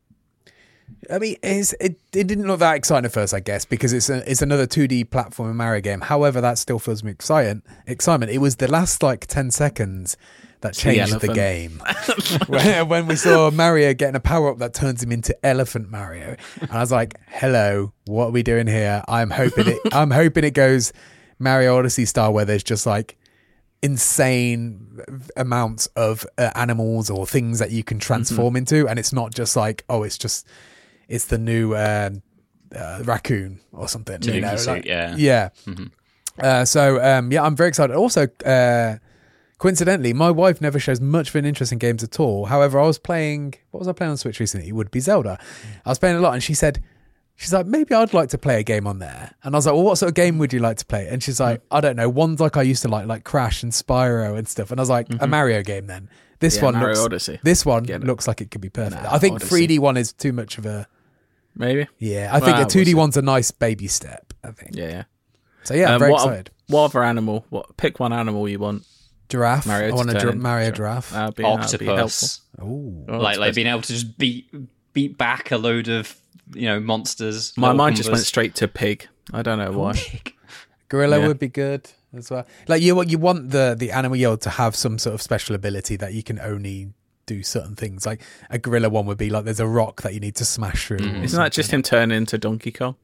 I mean, it it didn't look that exciting at first, I guess, because it's a, it's another 2D platform Mario game. However, that still fills me exciting. Excitement. It was the last like 10 seconds that changed the elephant. game. when, when we saw Mario getting a power up that turns him into Elephant Mario, and I was like, "Hello, what are we doing here?" I'm hoping it. I'm hoping it goes Mario Odyssey style, where there's just like insane amounts of uh, animals or things that you can transform into, and it's not just like, oh, it's just it's the new uh, uh, raccoon or something. you know, suit, like- yeah. yeah. Mhm. Uh, so um, yeah, I'm very excited. Also, uh, coincidentally, my wife never shows much of an interest in games at all. However, I was playing. What was I playing on Switch recently? It would be Zelda. I was playing a lot, and she said, She's like, maybe I'd like to play a game on there. And I was like, well, what sort of game would you like to play? And she's like, I don't know, ones like I used to like, like Crash and Spyro and stuff. And I was like, a Mario game then. This Yeah, one Mario looks, Odyssey. This one looks like it could be perfect. Nah, I think Odyssey. 3D one is too much of a Maybe. yeah. I think Well, a 2D we'll one's a nice baby step. I think. Yeah, yeah. So yeah, I'm Um, very what, excited. What other animal? What pick one animal you want? Giraffe. Mario I want to a dra- into Mario a giraffe. That'd be, that'd be helpful. Octopus. Ooh. Oh, like like being able to just beat beat back a load of you know monsters. My mind just went straight to pig. I don't know why. Gorilla Yeah. would be good as well. Like you, you want the the animal you to have some sort of special ability that you can only do certain things. Like a gorilla one would be like there's a rock that you need to smash through. or Isn't that just him turning into Donkey Kong?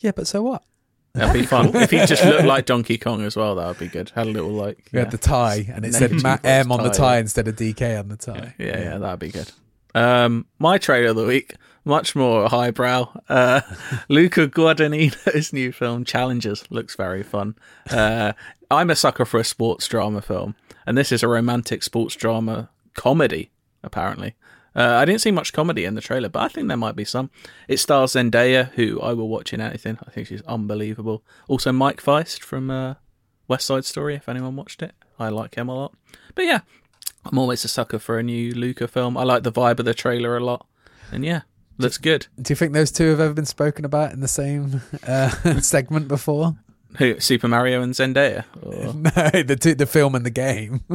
Yeah, but so what? That'd be fun. if he just looked like Donkey Kong as well, that would be good. Had a little like We had the tie, and it said Matt M on the tie. instead of DK on the tie. Yeah, yeah, that'd be good. Um, my trailer of the week, much more highbrow. Uh, Luca Guadagnino's new film Challengers looks very fun. Uh, I'm a sucker for a sports drama film, and this is a romantic sports drama comedy. Apparently, uh, I didn't see much comedy in the trailer, but I think there might be some. It stars Zendaya, who I will watch in anything. I think she's unbelievable. Also, Mike Faist from uh, West Side Story. If anyone watched it, I like him a lot. But yeah, I'm always a sucker for a new Luca film. I like the vibe of the trailer a lot. And yeah, looks good. Do you think those two have ever been spoken about in the same uh, segment before? Who, Super Mario and Zendaya? Or... No, the two, the film and the game.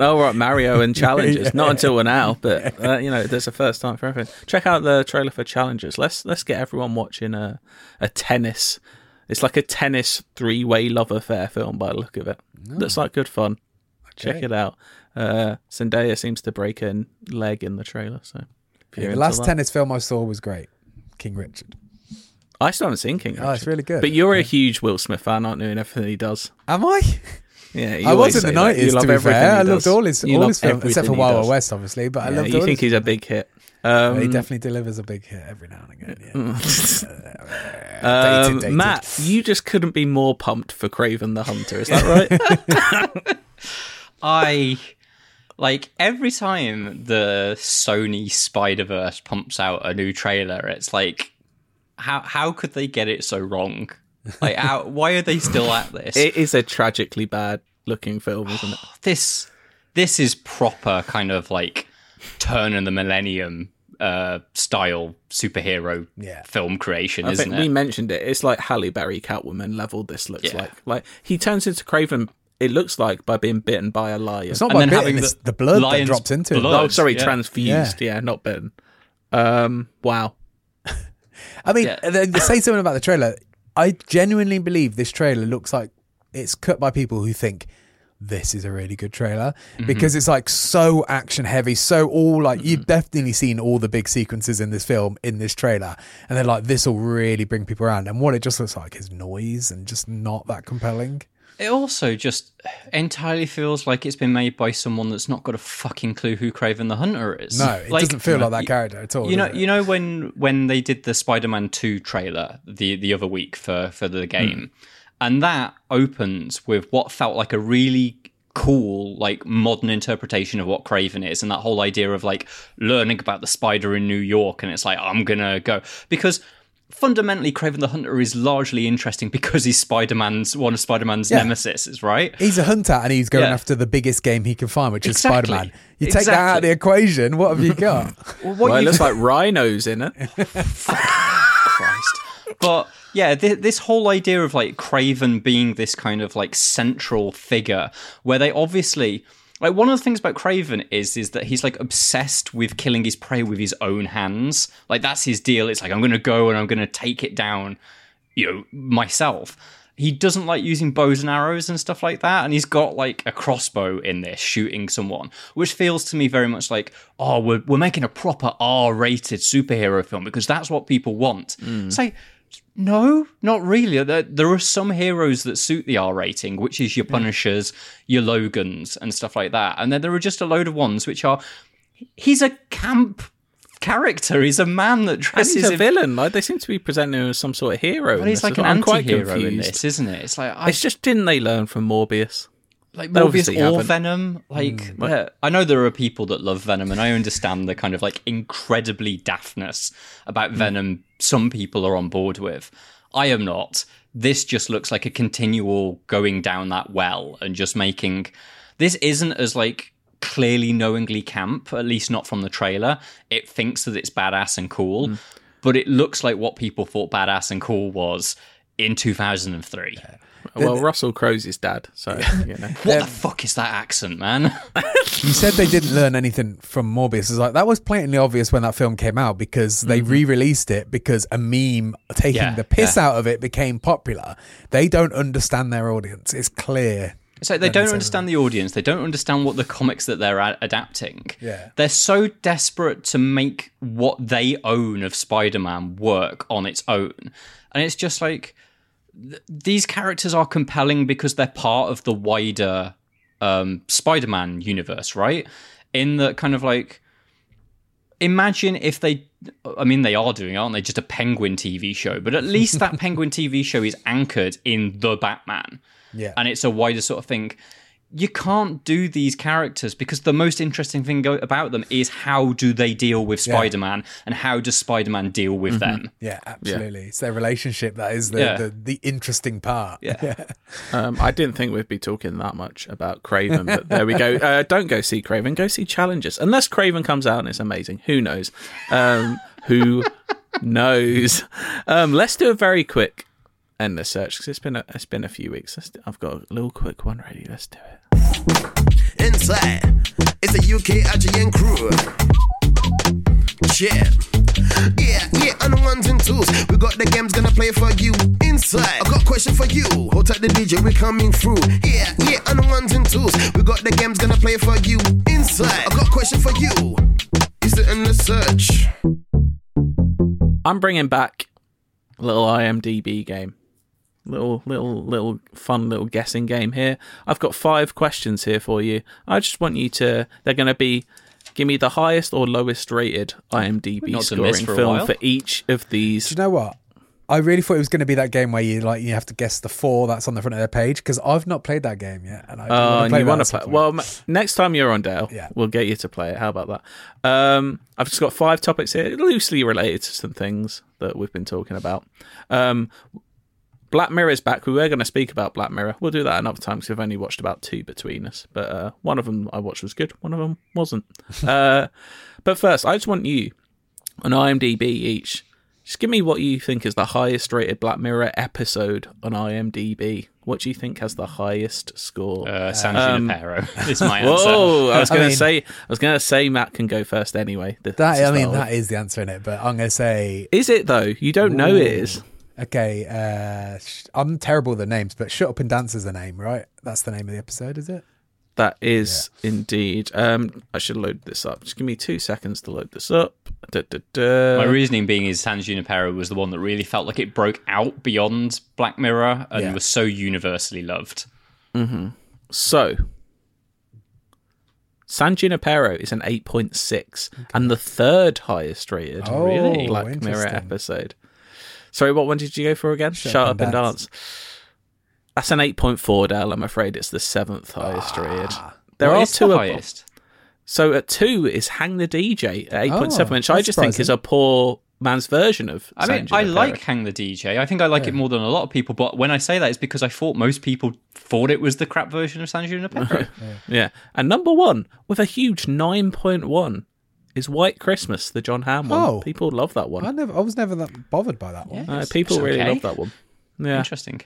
Oh, right, Mario and Challengers. Yeah. Not until now, but uh, you know, there's a first time for everything. Check out the trailer for Challengers. Let's let's get everyone watching a a tennis. It's like a tennis three way love affair film by the look of it. Looks like good fun. Check it out. Uh, Zendaya seems to break a leg in the trailer, so. you're the last tennis film I saw was great. King Richard. I still haven't seen King. Oh, it's really good. But you're a huge Will Smith fan, aren't you? And everything he does. Am I? Yeah, you I was in the nineties. To be fair, I loved all his You all his films, except for Wild. Wild West, obviously. But I Yeah, loved you all think his he's a big hit. Um, he definitely delivers a big hit every now and again. Yeah. um, Dated, dated. Matt, you just couldn't be more pumped for Kraven the Hunter. Is that right? I like every time the Sony Spider Verse pumps out a new trailer, it's like, how how could they get it so wrong? Like, how, why are they still at this? it is a tragically bad looking film, isn't it? this this is proper kind of like turn of the millennium uh style superhero Yeah. film creation, I isn't it? we mentioned it. It's like Halle Berry Catwoman level. This looks Yeah. like like he turns into Kraven. It looks like by being bitten by a lion. It's not And by then bitten, having it's the the, blood that lion's drops into it. blood. oh, sorry, yeah. transfused. Yeah. not bitten. Um, wow. I mean, Yeah. they say something about the trailer. I genuinely believe this trailer looks like it's cut by people who think this is a really good trailer Mm-hmm. because it's like so action heavy, so all like you've definitely seen all the big sequences in this film in this trailer, and they're like this will really bring people around. And what it just looks like is noise and just not that compelling. It also just entirely feels like it's been made by someone that's not got a fucking clue who Kraven the Hunter is. No, it doesn't feel like that character at all. You know, you know when when they did the Spider-Man Two trailer the the other week for for the hmm. game, and that opens with what felt like a really cool like modern interpretation of what Kraven is, and that whole idea of like learning about the spider in New York, and it's like I'm gonna go because. Fundamentally, Kraven the Hunter is largely interesting because he's Spider-Man's one of Spider-Man's Yeah. nemesis, right? He's a hunter and he's going Yeah. after the biggest game he can find, which Exactly. is Spider Man. You take that out of the equation, what have you got? Well, what Well, it you- looks like rhinos in it. Christ. But yeah, th- this whole idea of like Kraven being this kind of like central figure, where they obviously like one of the things about Kraven is is that he's like obsessed with killing his prey with his own hands. Like that's his deal. It's like I'm gonna go and I'm gonna take it down, you know, myself. He doesn't like using bows and arrows and stuff like that, and he's got like a crossbow in this shooting someone, which feels to me very much like, oh, we're we're making a proper R-rated superhero film because that's what people want. Hmm. It's like, no, not really. There, there are some heroes that suit the R rating, which is your hmm. Punishers, your Logans, and stuff like that. And then there are just a load of ones which are. He's a camp character. He's a man that And dresses. he's a in- villain. Like they seem to be presenting him as some sort of hero. But he's like an. I'm anti-hero in this, isn't it? It's like I, It's just didn't they learn from Morbius? Like They Morbius obviously or haven't. Venom. Like, Mm. I know there are people that love Venom, and I understand the kind of like incredibly daftness about Mm. Venom. Some people are on board with. I am not. This just looks like a continual going down that well and just making. This isn't as like clearly knowingly camp, at least not from the trailer. It thinks that it's badass and cool, Mm. but it looks like what people thought badass and cool was in 2003. Well, Russell Crowe's his dad, so you know. What the fuck is that accent, man? You said they didn't learn anything from Morbius. It's like that was blatantly obvious when that film came out because they re-released it because a meme taking Mm-hmm. Yeah, the piss yeah. out of it became popular. They don't understand their audience. It's clear. It's like they don't understand the audience. They don't understand what the comics that they're a- adapting. Yeah. They're so desperate to make what they own of Spider-Man work on its own. And it's just like th- these characters are compelling because they're part of the wider um, Spider-Man universe, right? In the kind of like imagine if they I mean they are doing, aren't they? Just a penguin TV show, but at least that penguin TV show is anchored in the Batman Yeah. and it's a wider sort of thing. You can't do these characters because the most interesting thing go- about them is how do they deal with Spider-Man and how does Spider-Man deal with them? Yeah, absolutely. It's their relationship that is the, Yeah. the, the interesting part. Yeah. Um, I didn't think we'd be talking that much about Kraven, but there we go. Uh, don't go see Kraven. Go see Challengers. Unless Kraven comes out and it's amazing. Who knows? Um, who knows? Um, let's do a very quick endless search because it's been a, it's been a few weeks. Do- I've got a little quick one ready. Let's do it. Inside, it's a UK IGN crew. Yeah. Yeah, yeah, on the ones and twos. We got the games gonna play for you. Inside, I got a question for you. Hold tight the DJ, we coming through. Yeah, yeah, on the ones and twos. We got the games gonna play for you. Inside, I got a question for you. Is it in the search? I'm bringing back a little IMDb game. Little, little, little fun little guessing game here. I've got five questions here for you. I just want you to. They're going to be. Give me the highest or lowest rated IMDb not done this scoring for film for each of these. Do you know what? I really thought it was going to be that game where you like you have to guess the four that's on the front of the page because I've not played that game yet, and I do Oh, wanna play you want to play? Well, next time you're on Dale, Yeah. we'll get you to play it. How about that? Um, I've just got five topics here, loosely related to some things that we've been talking about. Um, Black Mirror is back. We were going to speak about Black Mirror. We'll do that another time because we've only watched about two between us. But uh, one of them I watched was good. One of them wasn't. uh, but first, I just want you on IMDb each. Just give me what you think is the highest rated Black Mirror episode on IMDb. What do you think has the highest score? Uh, San Um, Junipero is my answer. Whoa! I was I going to say, I was going to say Matt can go first anyway. This that is I mean that is the answer in it, but I'm going to say is it though? You don't know it is. Okay. Uh, I'm terrible with the names, but "Shut Up and Dance" is the name, right? That's the name of the episode, is it? That is indeed. Um, I should load this up. Just give me two seconds to load this up. Da, da, da. My reasoning being is San Junipero was the one that really felt like it broke out beyond Black Mirror and Yeah. was so universally loved. So, San Junipero is an 8.6 and the third highest rated Oh, Really? Black Mirror episode. Sorry, what one did you go for again? Shut, up, and dance. That's an 8.4, Dale. I'm afraid it's the seventh highest ah, rated. There What are is the two above- highest. So at two is Hang the DJ at 8.7, Oh, which I that's just think is a poor man's version of I San mean, I Junipero. like Hang the DJ. I think I like it more than a lot of people. But when I say that, it's because I thought most people thought it was the crap version of San Junipero. Yeah. And number one, with a huge 9.1, is White Christmas, the Jon Hamm one. Oh. People love that one. I never, I was never that bothered by that one. Uh, people it's really okay. love that one. Yeah. Interesting.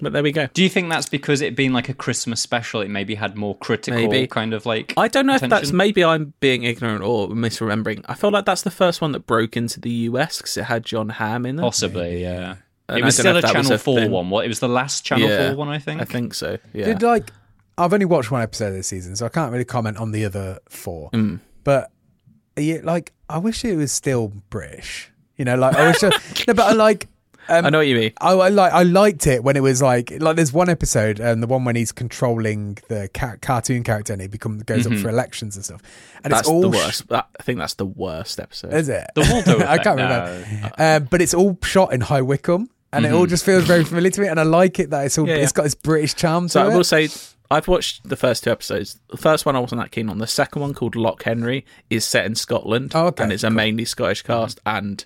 But there we go. Do you think that's because it being like a Christmas special, it maybe had more critical Maybe. kind of like? I don't know if that's attention? maybe I'm being ignorant or misremembering. I feel like that's the first one that broke into the US because it had Jon Hamm in it. possibly, yeah. And it I was don't know still a if that was Channel a Four thing. one. What? It was the last Channel Yeah. Four one, I think. I think so. Yeah. Did like I've only watched one episode of this season, so I can't really comment on the other four. Mm. But yeah, like I wish it was still British. You know, like I wish. I, no, but I like. Um, I know what you mean. I, I like. I liked it when it was like like. There's one episode, and the one when he's controlling the ca- cartoon character, and he becomes goes up for elections and stuff. And Mm-hmm. That's it's all the worst. That, I think that's the worst episode. is it? The Waldo I can't no. remember. Um, but it's all shot in High Wycombe, and it all just feels very familiar to me. And I like it that it's all Mm-hmm. Yeah, it's yeah. got this British charm to So I it. will say I've watched the first two episodes. The first one I wasn't that keen on. The second one, called Loch Henry, is set in Scotland, Oh, okay, and it's a mainly Scottish cast, and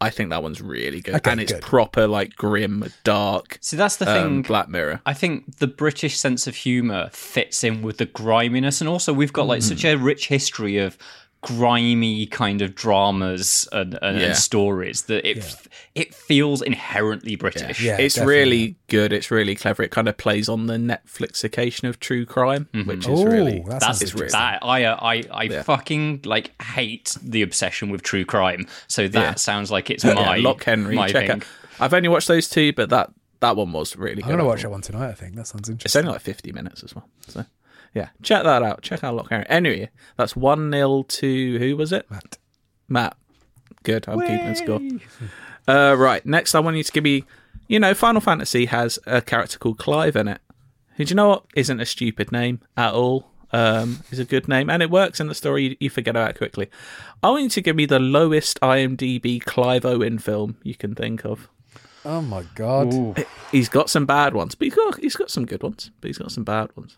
I think that one's really good. Okay, and it's good. proper, like grim, dark. See, that's the um, thing. Black Mirror. I think the British sense of humour fits in with the griminess, and also we've got like such a rich history of grimy kind of dramas and, and, Yeah. and stories that it it feels inherently British. it's really good. It's really clever. It kind of plays on the Netflixication of true crime, which is really that's it's really that I uh, I I fucking like hate the obsession with true crime. So that Yeah. sounds like it's Yeah, my Loch Henry. my check thing. out. I've only watched those two, but that that one was really I'm gonna watch that one tonight. I think that sounds interesting. It's only like 50 minutes as well. So, yeah, check that out. Check out Loch Henry. Anyway, that's 1 0 to who was it? Matt. Matt. Good. I'm keeping score. Uh, right. Next, I want you to give me. You know, Final Fantasy has a character called Clive in it. Who do you know what? Isn't a stupid name at all. Um, is a good name and it works in the story. You, you forget about it quickly. I want you to give me the lowest IMDb Clive Owen film you can think of. Oh my god! He's got some bad ones, but he's got he's got some good ones. But he's got some bad ones.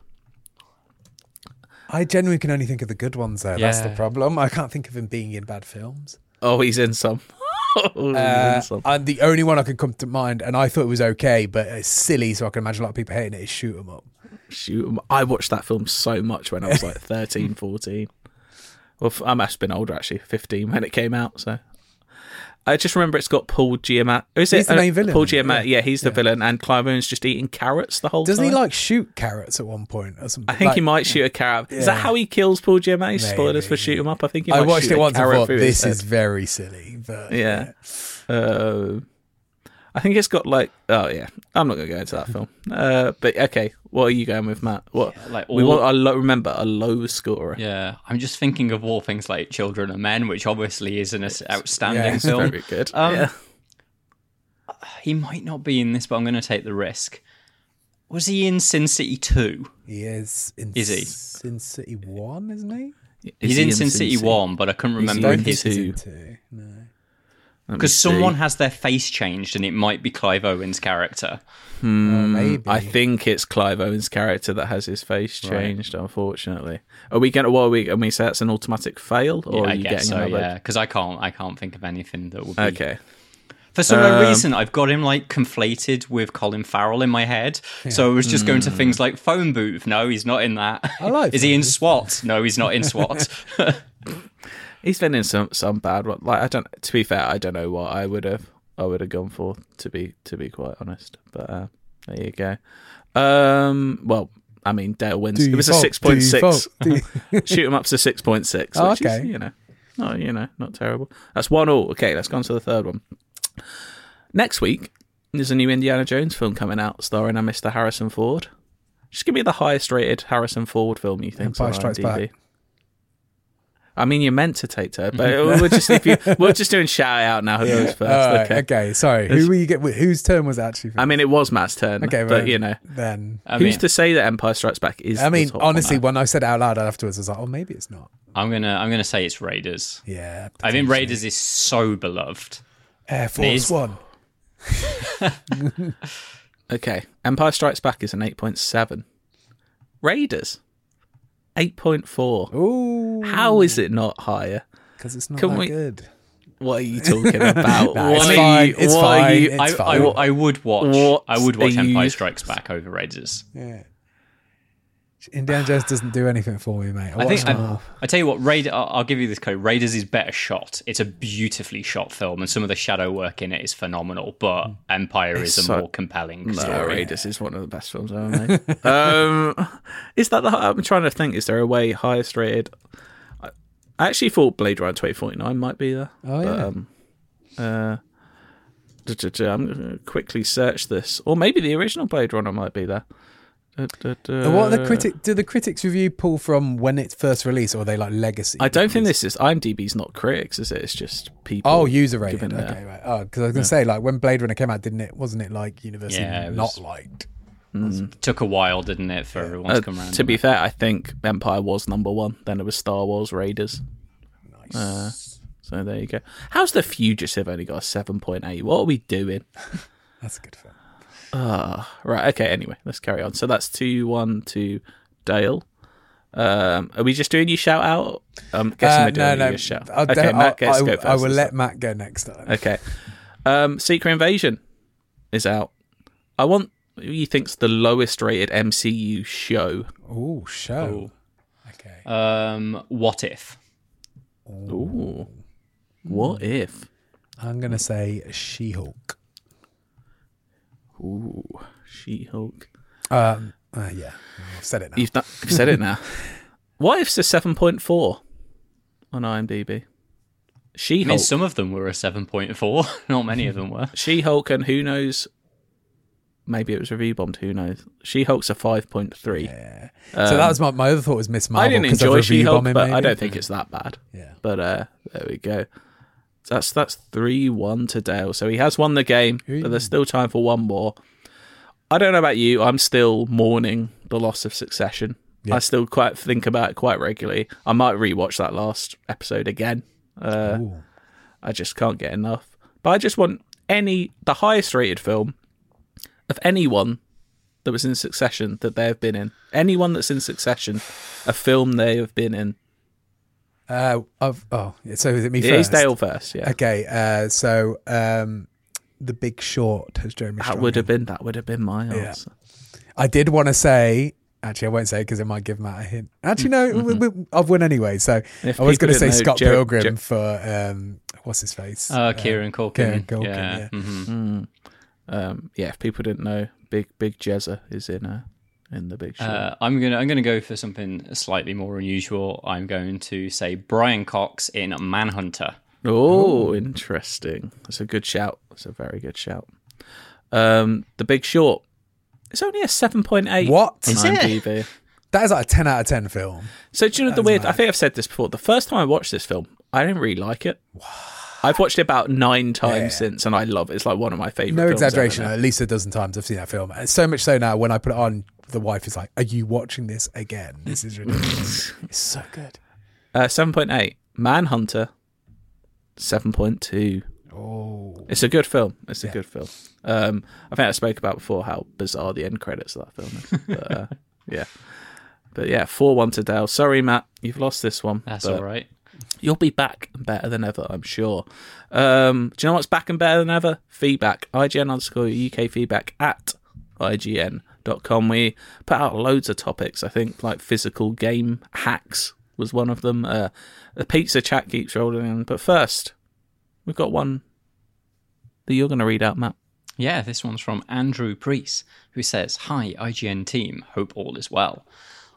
I genuinely can only think of the good ones. There, that's the Yeah. problem. I can't think of him being in bad films. Oh, he's in some. Oh, he's Uh, in some. and the only one I could come to mind, and I thought it was okay, but it's silly, so I can imagine a lot of people hating it. Is shoot 'em up. Shoot 'em. I watched that film so much when I was like 13, 14. Well, f- I must have been older actually, 15 when it came out. So I just remember it's got Paul Giamatti. Is it He's the uh, main villain, Paul? Giamatti. Yeah, he's the villain, and Clive Owen's just eating carrots the whole time. Doesn't he like shoot carrots at one point or something? I think he might shoot a carrot. Is that how he kills Paul Giamatti? Spoilers for shoot him up. I think he I might watched it once and thought this is very silly, but yeah. Uh, I think it's got like oh yeah. I'm not gonna go into that film. Uh, but okay, what are you going with, Matt? What like we want a low, remember a low scorer. Yeah, I'm just thinking of all things like Children of Men, which obviously is an outstanding Yeah, film. very good. Um, Yeah. He might not be in this, but I'm going to take the risk. Was he in Sin City 2? he is. In Is he? Sin City One, isn't he? He's in Sin City 1, but I couldn't remember in if his. He's two? in two. No. Let me Because someone has their face changed, and it might be Clive Owen's character. Hmm, maybe. I think it's Clive Owen's character that has his face changed. Unfortunately, are we going to? What are we? Can we say that's an automatic fail, or yeah, are I you guess getting so. another? Yeah, because I can't, I can't think of anything that would be. Okay. For some Um, reason, I've got him like conflated with Colin Farrell in my head. So I was just going to Hmm. things like phone booth. No, he's not in that. I like Is he in SWAT? No, he's not in SWAT. He's been in some some bad one. Like I don't. To be fair, I don't know what I would have. I would have gone for to be to be quite honest. But uh, there you go. Um. Well, I mean, Dale wins. Do it was a six point six. Shoot him up to six point six. Oh, okay. Is, you know. Oh, you know, not terrible. That's one all. Okay, let's go on to the third one. Next week, there's a new Indiana Jones film coming out starring a Mr. Harrison Ford. Just give me the highest rated Harrison Ford film you think. Empire Strikes Back. I mean, you're meant to take turn, but we're just if you, we're just doing shout out now. Who goes first? All right, okay. okay. Sorry. It's- Who were you get? Whose turn was actually? For? I mean, it was Matt's turn. okay, but you know, then. I who's mean, to say that Empire Strikes Back is? I the mean, top honestly, when I said it out loud afterwards, I was like, oh, maybe it's not. I'm gonna, I'm gonna say it's Raiders. Yeah. I think. Raiders is so beloved. Air Force is- One. Okay, Empire Strikes Back is an eight point seven. Raiders, eight point four. Ooh. How is it not higher? Because it's not Can that we- good. What are you talking about? Nah, it's fine, you? it's fine, you- it's I, fine. I, I would watch. What I would watch Empire you- Strikes Back over Raiders. Yeah. Indiana Jones doesn't do anything for me, mate. I, I think I. I tell you what, Raid. I'll, I'll give you this code. Raiders is better shot. It's a beautifully shot film, and some of the shadow work in it is phenomenal. But Empire It's is a so- more compelling No, story. Raiders is one of the best films I ever made. um, is that the? I'm trying to think. Is there a way highest rated? I I actually thought Blade Runner 2049 might be there. Oh, but, yeah. um, uh, I'm going to quickly search this, or maybe the original Blade Runner might be there. Duh, duh, duh. What are the critic? Do the critics review pull from when it's first released, or are they like legacy? I don't think this is IMDb's not critics, is it? It's just people. Oh, user rating. Okay, their- right. Oh, because I was gonna say like when Blade Runner came out, didn't it? Wasn't it like universally Yeah, it not was- liked? Took a while, didn't it, for everyone to Uh, come around? to be fair, I think Empire was number one. Then it was Star Wars, Raiders. Nice. Uh, so there you go. How's the Fugitive only got a seven point eight? What are we doing? That's a good film. Ah, right. Okay. Anyway, let's carry on. So that's two one to Dale. Um, are we just doing you shout out? I'm guessing Uh, we're doing no, you no. a shout. I'll okay, de- Matt I'll- gets I, to go I will let time. Matt go next time. Okay. Um, Secret Invasion is out. I want who you think's the lowest rated MCU show. Ooh, show. Okay. Um, what if? Ooh. What if? I'm gonna say She-Hulk. Ooh, She-Hulk. Um, uh, yeah, I've said it now. You've, done, you've said it now. what if's a seven point four on IMDb? She-Hulk. mean, some of them were a 7.4. Not many of them were. She-Hulk and who knows? Maybe it was review bombed. Who knows? She-Hulk's a five point three. Yeah. so that was my, my other thought was Miss Marvel. I didn't enjoy She-Hulk, bombing, but I don't think it's that bad. Yeah. But uh, there we go. That's that's three one to Dale. So he has won the game, but there's still time for one more. I don't know about you. I'm still mourning the loss of Succession. Yeah. I still quite think about it quite regularly. I might rewatch that last episode again. Uh, I just can't get enough. But I just want any the highest rated film of anyone that was in Succession that they have been in. Anyone that's in Succession, a film they have been in. Uh, I've, oh, so is it me It first? is Dale first, yeah. Okay, uh, so um, the Big Short has Jeremy. That Strong would in. have been that would have been my Yeah. answer. I did want to say. Actually, I won't say because it might give Matt a hint. Actually, no, we, we, I've won anyway. So If I was going to say know, Scott Jer- Pilgrim Jer- for um, what's his face? Uh, Kieran Culkin. Kieran Culkin. Yeah. Yeah. Mhm. Mm. Um, yeah, if people didn't know, Big Big Jezza is in uh, in the Big Short. Uh, I'm gonna I'm gonna go for something slightly more unusual. I'm going to say Brian Cox in Manhunter. oh, interesting. That's a good shout. That's a very good shout. Um, the Big Short. It's only a seven point eight. What? on it? IMDb. That is like a ten out of ten film. So do you know the weird? mad. I think I've said this before. The first time I watched this film, I didn't really like it. I've watched it about nine times Yeah. since, and I love it. It's like one of my favorite. No films exaggeration. now. At least a dozen times I've seen that film. And so much so now, when I put it on, the wife is like, "Are you watching this again? This is ridiculous. it's so good." Uh, seven point eight. Manhunter. Seven point two. Oh, It's a good film. It's a Yeah. good film. Um, I think I spoke about before how bizarre the end credits of that film is. But, uh, yeah, but yeah, four one to Dale. Sorry, Matt, you've lost this one. That's all right. You'll be back and better than ever, I'm sure. Um, do you know what's back and better than ever? Feedback. IGN underscore UK feedback at IGN.com. We put out loads of topics, I think, like physical game hacks was one of them. Uh, the pizza chat keeps rolling in. But first, we've got one that you're going to read out, Matt. Yeah, this one's from Andrew Priest, who says, Hi, IGN team. Hope all is well.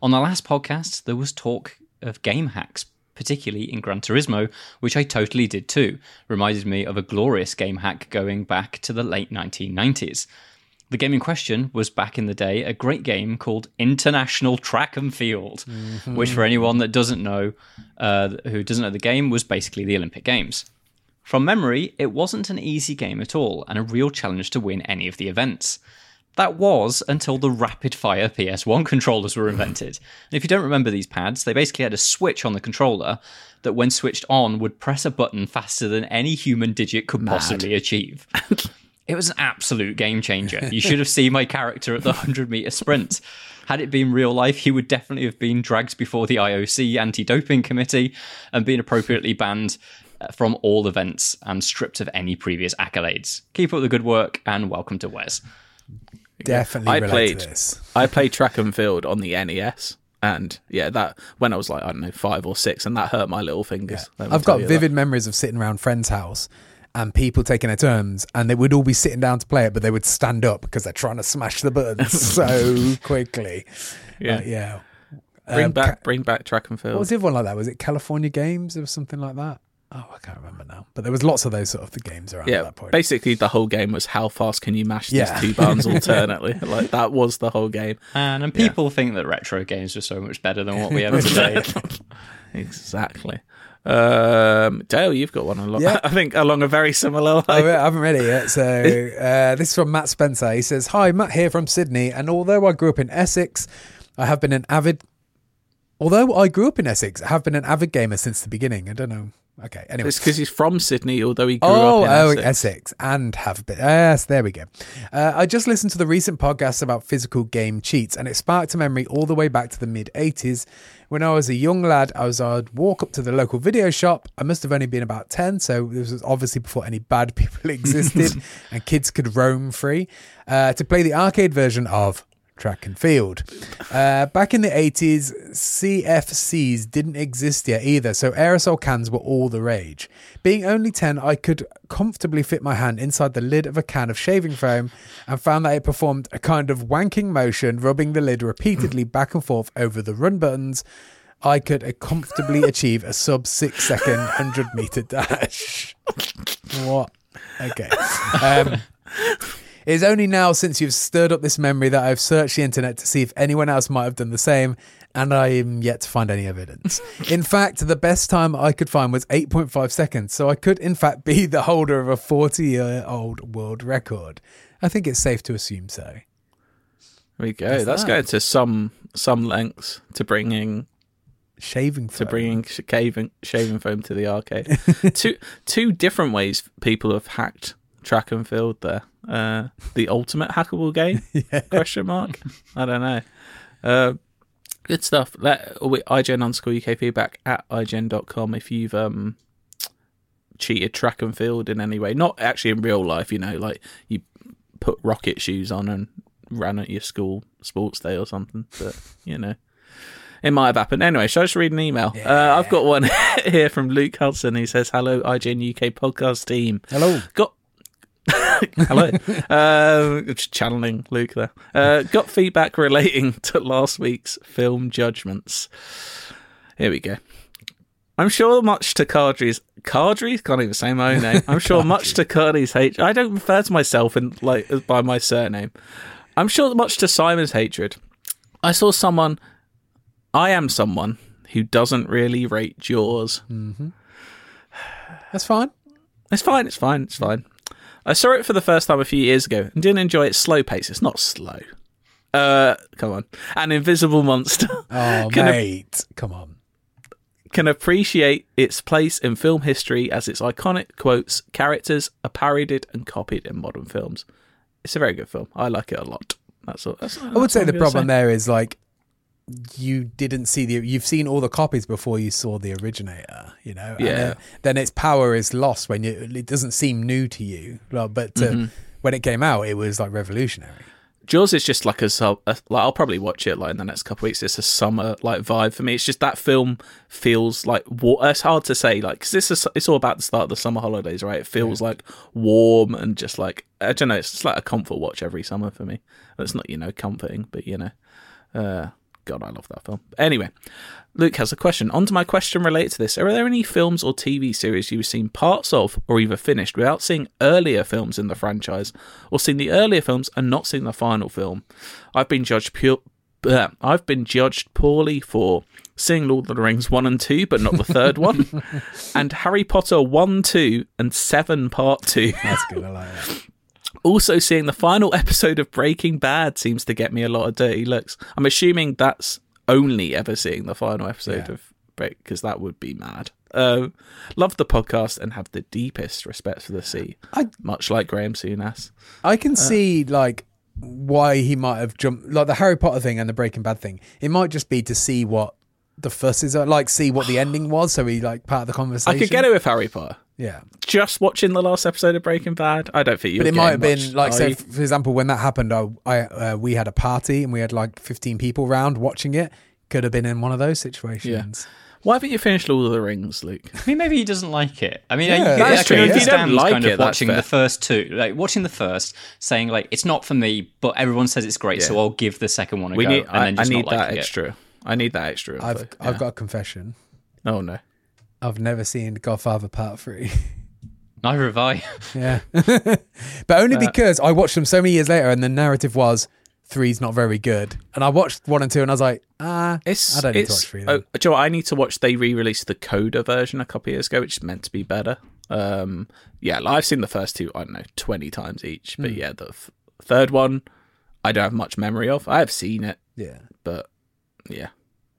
On the last podcast, there was talk of game hacks, particularly in Gran Turismo, which I totally did too. Reminded me of a glorious game hack going back to the late 1990s. The game in question was back in the day a great game called International Track and Field, which, for anyone that doesn't know, uh, who doesn't know the game, was basically the Olympic Games. From memory, it wasn't an easy game at all and a real challenge to win any of the events. That was until the rapid fire PS1 controllers were invented. And if you don't remember these pads, they basically had a switch on the controller that, when switched on, would press a button faster than any human digit could possibly achieve. It was an absolute game changer. You should have seen my character at the 100 meter sprint. Had it been real life, he would definitely have been dragged before the IOC anti doping committee and been appropriately banned uh, from all events and stripped of any previous accolades. Keep up the good work and welcome to Wes. definitely I played to this. I played track and field on the NES. And yeah, that when I was like I don't know five or six, and that hurt my little fingers. Let me I've got you vivid memories of sitting around friends' house and people taking their turns, and they would all be sitting down to play it, but they would stand up because they're trying to smash the buttons so quickly. Yeah. Like, yeah. Bring Um, back, Ca- bring back track and field. What was the other one like that? Was it California Games or something like that? Oh, I can't remember now. But there was lots of those sort of the games around at yeah, that point. basically the whole game was how fast can you mash Yeah. these two buttons alternately? like that was the whole game. And, and people think that retro games are so much better than what we have today. Exactly. Um, Dale, you've got one along. Yeah. I think along a very similar Oh, line. I haven't read it yet. So uh, this is from Matt Spencer. He says, "Hi, Matt here from Sydney, and although I grew up in Essex, I have been an avid. Although I grew up in Essex, I have been an avid gamer since the beginning. I don't know Okay. Anyway. It's because he's from Sydney, although he grew Oh, up in oh, Essex. Essex. and have been. Yes, there we go. Uh, I just listened to the recent podcast about physical game cheats, and it sparked a memory all the way back to the mid 80s. When I was a young lad, I was I'd walk up to the local video shop. I must have only been about 10, so this was obviously before any bad people existed and kids could roam free, uh, to play the arcade version of track and field. Uh, back in the 80s, CFCs didn't exist yet either, so aerosol cans were all the rage. Being only 10, I could comfortably fit my hand inside the lid of a can of shaving foam and found that it performed a kind of wanking motion, rubbing the lid repeatedly back and forth over the run buttons. I could comfortably achieve a sub six second 100 meter dash. What? Okay. Um, it is only now since you've stirred up this memory that I've searched the internet to see if anyone else might have done the same, and I am yet to find any evidence. in fact, the best time I could find was 8.5 seconds, so I could, in fact, be the holder of a 40 year old world record. I think it's safe to assume so. There we go. That's That's that. going to some some lengths to bringing Shaving to bringing shaving shaving foam to the arcade. two two different ways people have hacked track and field there. Uh, the ultimate hackable game? Question mark. I don't know. Uh, good stuff. Let we, IGN underscore UK feedback at IGN.com if you've um cheated track and field in any way. Not actually in real life, you know, like you put rocket shoes on and ran at your school sports day or something. But you know. It might have happened. Anyway, shall I just read an email? Uh, I've got one here from Luke Hudson. He says, Hello, IGN UK podcast team. Hello. Got Hello. uh, just channeling Luke there. Uh, got feedback relating to last week's film judgments. Here we go. I'm sure much to Cardry's Cardry can't even say my own name. I'm sure much to Cardry's hate. I don't refer to myself in like by my surname. I'm sure much to Simon's hatred. I saw someone. I am someone who doesn't really rate Jaws. Mm-hmm. That's fine. It's fine. It's fine. It's fine. I saw it for the first time a few years ago and didn't enjoy its slow pace. It's not slow. Uh, come on. An invisible monster. Oh, Can mate. Come on. can appreciate its place in film history as its iconic quotes, characters are parodied and copied in modern films. It's a very good film. I like it a lot. That's all. That's, I would say the problem there is like you didn't see the you've seen all the copies before you saw the originator you know and Yeah. then, then its power is lost when you it doesn't seem new to you well, but to, Mhm. when it came out it was like revolutionary Jaws is just like a, a like I'll probably watch it like in the next couple of weeks. It's a summer like vibe for me. It's just that film feels like wa- it's hard to say like because this is it's all about the start of the summer holidays, right? It feels like warm and just like I don't know. It's just like a comfort watch every summer for me. It's not you know comforting, but you know, uh, God, I love that film. Anyway, Luke has a question. On to my question related to this. Are there any films or TV series you've seen parts of or either finished without seeing earlier films in the franchise or seen the earlier films and not seen the final film? I've been judged pure. I've been judged poorly for seeing Lord of the Rings 1 and 2, but not the third one, and Harry Potter 1, 2, and 7 Part 2. that's good i like that Also, seeing the final episode of Breaking Bad seems to get me a lot of dirty looks. I'm assuming that's only ever seeing the final episode Yeah. of Break because that would be mad. Uh, love the podcast and have the deepest respect for the sea, I- much like Graham Souness. i can see like why he might have jumped like the harry potter thing and the breaking bad thing it might just be to see what the fusses is like see what the ending was so he like part of the conversation I could get it with Harry Potter. Yeah Just watching the last episode of Breaking Bad, I don't think you. but it might have been like say, say for example when that happened I, I uh, we had a party and we had like 15 people round watching it could have been in one of those situations Why haven't you finished Lord of the Rings, Luke? I mean, maybe he doesn't like it. I mean, Yeah, that's I true. can If you don't understand like kind it, of watching fair. the first two, like watching the first, saying like it's not for me, but everyone says it's great, so I'll give the second one a We go, need. and I, then I need not that liking it. extra. I need that extra. I've I've got a confession. Oh no. I've never seen Godfather Part Three. Neither have I. yeah, but only Uh, because I watched them so many years later, and the narrative was three's not very good, and I watched one and two, and I was like, ah, It's I don't need it's, to watch three. Oh, Then. do you know what? I need to watch. They re-released the Coda version a couple of years ago, which is meant to be better. Um, yeah, like, I've seen the first two. I don't know, twenty times each. But Hmm. yeah, the f- third one, I don't have much memory of. I have seen it, yeah, but yeah,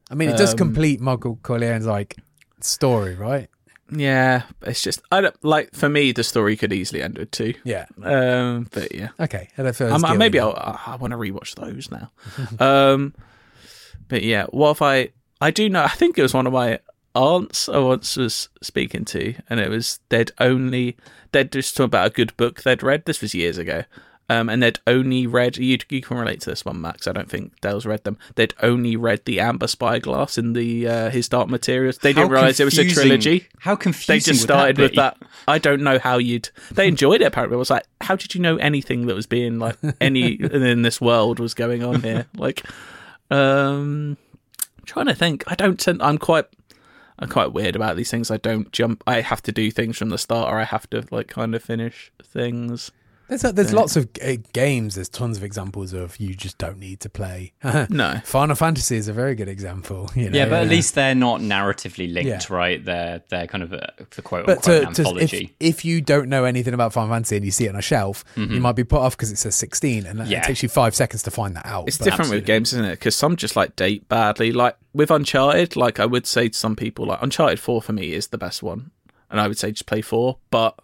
I mean, it does Um, complete Michael Corleone's like story, right? yeah, it's just I don't like for me the story could easily end with two. Yeah. Um, but yeah. Okay. And I feel Um, it's maybe. I'll, I, I want to rewatch those now. um, but yeah, what if I? I do know. I think it was one of my aunts I once was speaking to, and it was they'd only they'd just talk about a good book they'd read. This was years ago. Um, and they'd only read you. You can relate to this one, Max. I don't think Dale's read them. They'd only read the Amber Spyglass in the uh, His Dark Materials. They How didn't realize it was a trilogy. How confusing! They just would that started with that. I don't know how you'd. They enjoyed it. Apparently, it was like, how did you know anything that was being like any in this world was going on here? Like, um, I'm trying to think. I don't. Tend, I'm quite. I'm quite weird about these things. I don't jump. I have to do things from the start, or I have to like kind of finish things. There's a, there's Yeah. lots of uh, games. There's tons of examples of you just don't need to play. No. Final Fantasy is a very good example. You know, yeah, but at least they're not narratively linked, Yeah. right? They're they're kind of a, the quote But unquote to, to, if, anthology. if you don't know anything about Final Fantasy and you see it on a shelf, you Mhm. might be put off because it says 16, and Yeah. it takes you five seconds to find that out. It's But- different with games, isn't it? Because some just like date badly. Like with Uncharted, like I would say to some people, like Uncharted Four for me is the best one, and I would say just play four. But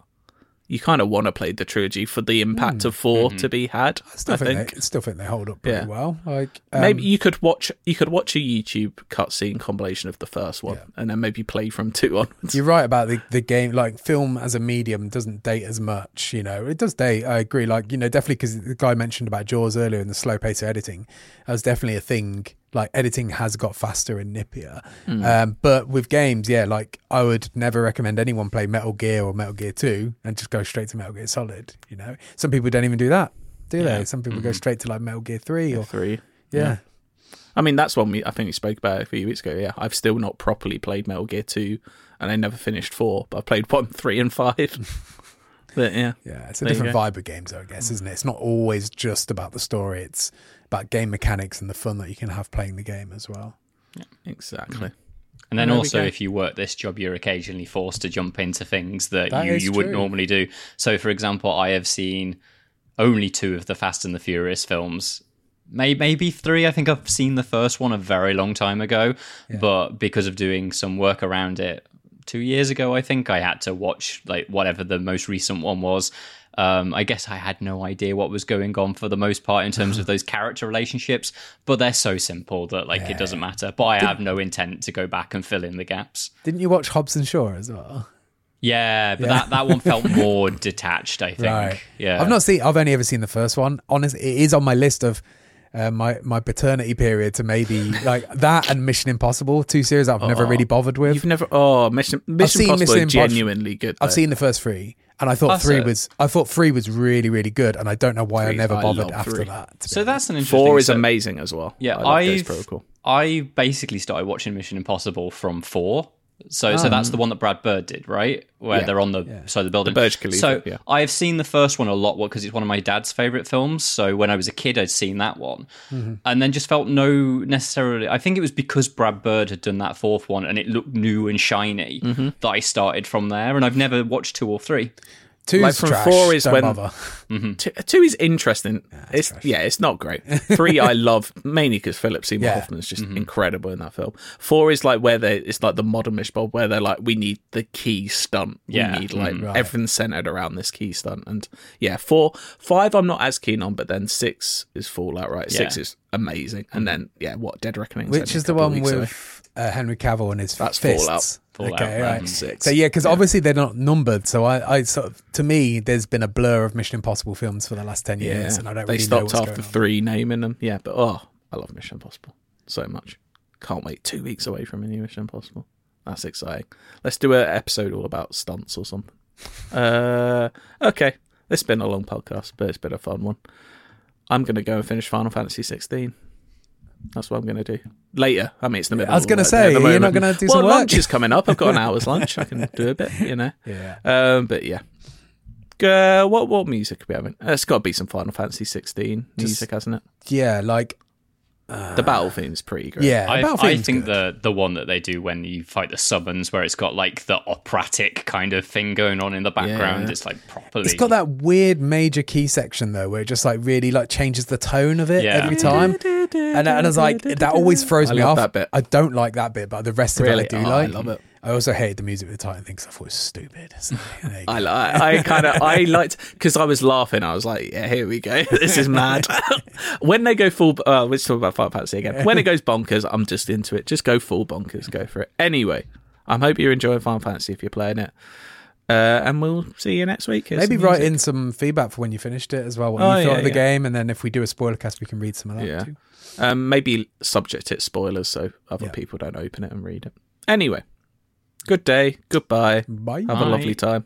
you kind of want to play the trilogy for the impact of 4 to be had. I still I think, think. they still think they hold up pretty Yeah. well. Like um, maybe you could watch you could watch a YouTube cutscene compilation of the first one, and then maybe play from two onwards. You're right about the, the game. Like film as a medium doesn't date as much. You know, it does date. I agree. Like you know, definitely because the guy mentioned about Jaws earlier and the slow pace of editing. That was definitely a thing. Like editing has got faster and nippier. Mm. Um, but with games, yeah, like I would never recommend anyone play Metal Gear or Metal Gear Two and just go straight to Metal Gear Solid. You know, some people don't even do that, do Yeah. they? Some people go Mhm. straight to like Metal Gear Three or Three, Yeah. I mean, that's one we I think we spoke about a few weeks ago. Yeah, I've still not properly played Metal Gear Two, and I never finished four, but I played one, three, and five. but yeah, Yeah, it's a There different vibe of games, though, I guess, isn't it? It's not always just about the story. It's about game mechanics and the fun that you can have playing the game as well. Yeah, Exactly. Mm-hmm. And then There also, if you work this job, you're occasionally forced to jump into things that, That you, you wouldn't normally do. So, for example, I have seen only two of the Fast and the Furious films. Maybe three. I think I've seen the first one a very long time ago, but because of doing some work around it two years ago, I think I had to watch like whatever the most recent one was. Um, I guess I had no idea what was going on for the most part in terms of those character relationships, but they're so simple that like it doesn't matter. But I have no intent to go back and fill in the gaps. Didn't you watch Hobbs and Shaw as well? Yeah, but Yeah. that, that one felt more detached, I think. Right. Yeah. I've not seen. I've only ever seen the first one. Honestly, it is on my list of uh, my my paternity period to maybe like that and Mission Impossible, two series I've never Oh, really bothered with. You've never. Oh, Mission Mission seen Impossible Mission Impos- genuinely good. I've seen the first three, and I thought That's three it. was. I thought three was really really good, and I don't know why Three, I never bothered love after three. that. So that's an interesting. Four is so- amazing as well. Yeah, I love Ghost I've Protocol. I basically started watching Mission Impossible from four. So so that's the hmm. one that Brad Bird did, right? Where Yeah, they're on the side of the building. The Burj Khalifa, So yeah. I have seen the first one a lot because it's one of my dad's favorite films. So when I was a kid, I'd seen that one, mm-hmm. and then just felt no necessarily. I think it was because Brad Bird had done that fourth one and it looked new and shiny mm-hmm. that I started from there. And I've never watched two or three. Two's like from trash, four is don't when bother. Mm-hmm. two, two is interesting. it's yeah, it's not great. Three I love mainly because Philip Seymour Yeah. Hoffman is just mm-hmm. incredible in that film. Four is like where they it's like the modern Mission Bob where they're like we need the key stunt. Yeah. Need like mm-hmm. Right. everything's centered around this key stunt. And yeah, four five I'm not as keen on, but then six is Fallout right. Six Yeah. is amazing, and then yeah, what Dead Reckoning? Which is the one with uh, Henry Cavill and his That's fists. Fallout. Fallout, okay, right. Six. So yeah, because obviously they're not numbered. So I, I sort of, to me, there's been a blur of Mission Impossible films for the last ten Yeah, years, and I don't they really know stopped after three naming them. Yeah, but oh, I love Mission Impossible so much. Can't wait two weeks away from a new Mission Impossible. That's exciting. Let's do an episode all about stunts or something. Uh, okay, it's been a long podcast, but it's been a fun one. I'm gonna go and finish Final Fantasy 16. That's what I'm gonna do later. I mean, it's the middle. I was gonna say, at the you're not gonna do well, some work? Well, lunch is coming up. I've got an hour's lunch. I can do a bit, you know. Yeah. Um, but yeah. Uh, what what music are we having? Uh, it's got to be some Final Fantasy 16 music, hasn't it? Yeah, like The battle theme's pretty great. yeah. I, Battle I think good. the the one that they do when you fight the summons, where it's got like the operatic kind of thing going on in the background, Yeah. it's like properly. It's got that weird major key section though, where it just like really like changes the tone of it Yeah. every time, and, and I was like, that always throws I me love off. that bit. I don't like that bit, but the rest of Really? it I do Oh, like. I love it. I also hated the music with the Titan thing because I thought it was stupid. So, there you go. I like. I kind of. I liked because I was laughing. I was like, "Yeah, here we go. This is mad." when they go full, uh, let's talk about Final Fantasy again. When it goes bonkers, I'm just into it. Just go full bonkers. Go for it. Anyway, I hope you're enjoying Final Fantasy if you're playing it. Uh, and we'll see you next week. Here's Maybe write in some feedback for when you finished it as well. What Oh, you thought yeah, of the yeah. game, and then if we do a spoiler cast, we can read some of that Yeah. too. Um, maybe subject it spoilers so other people don't open it and read it. Anyway, good day. Goodbye. Bye. Have a lovely time.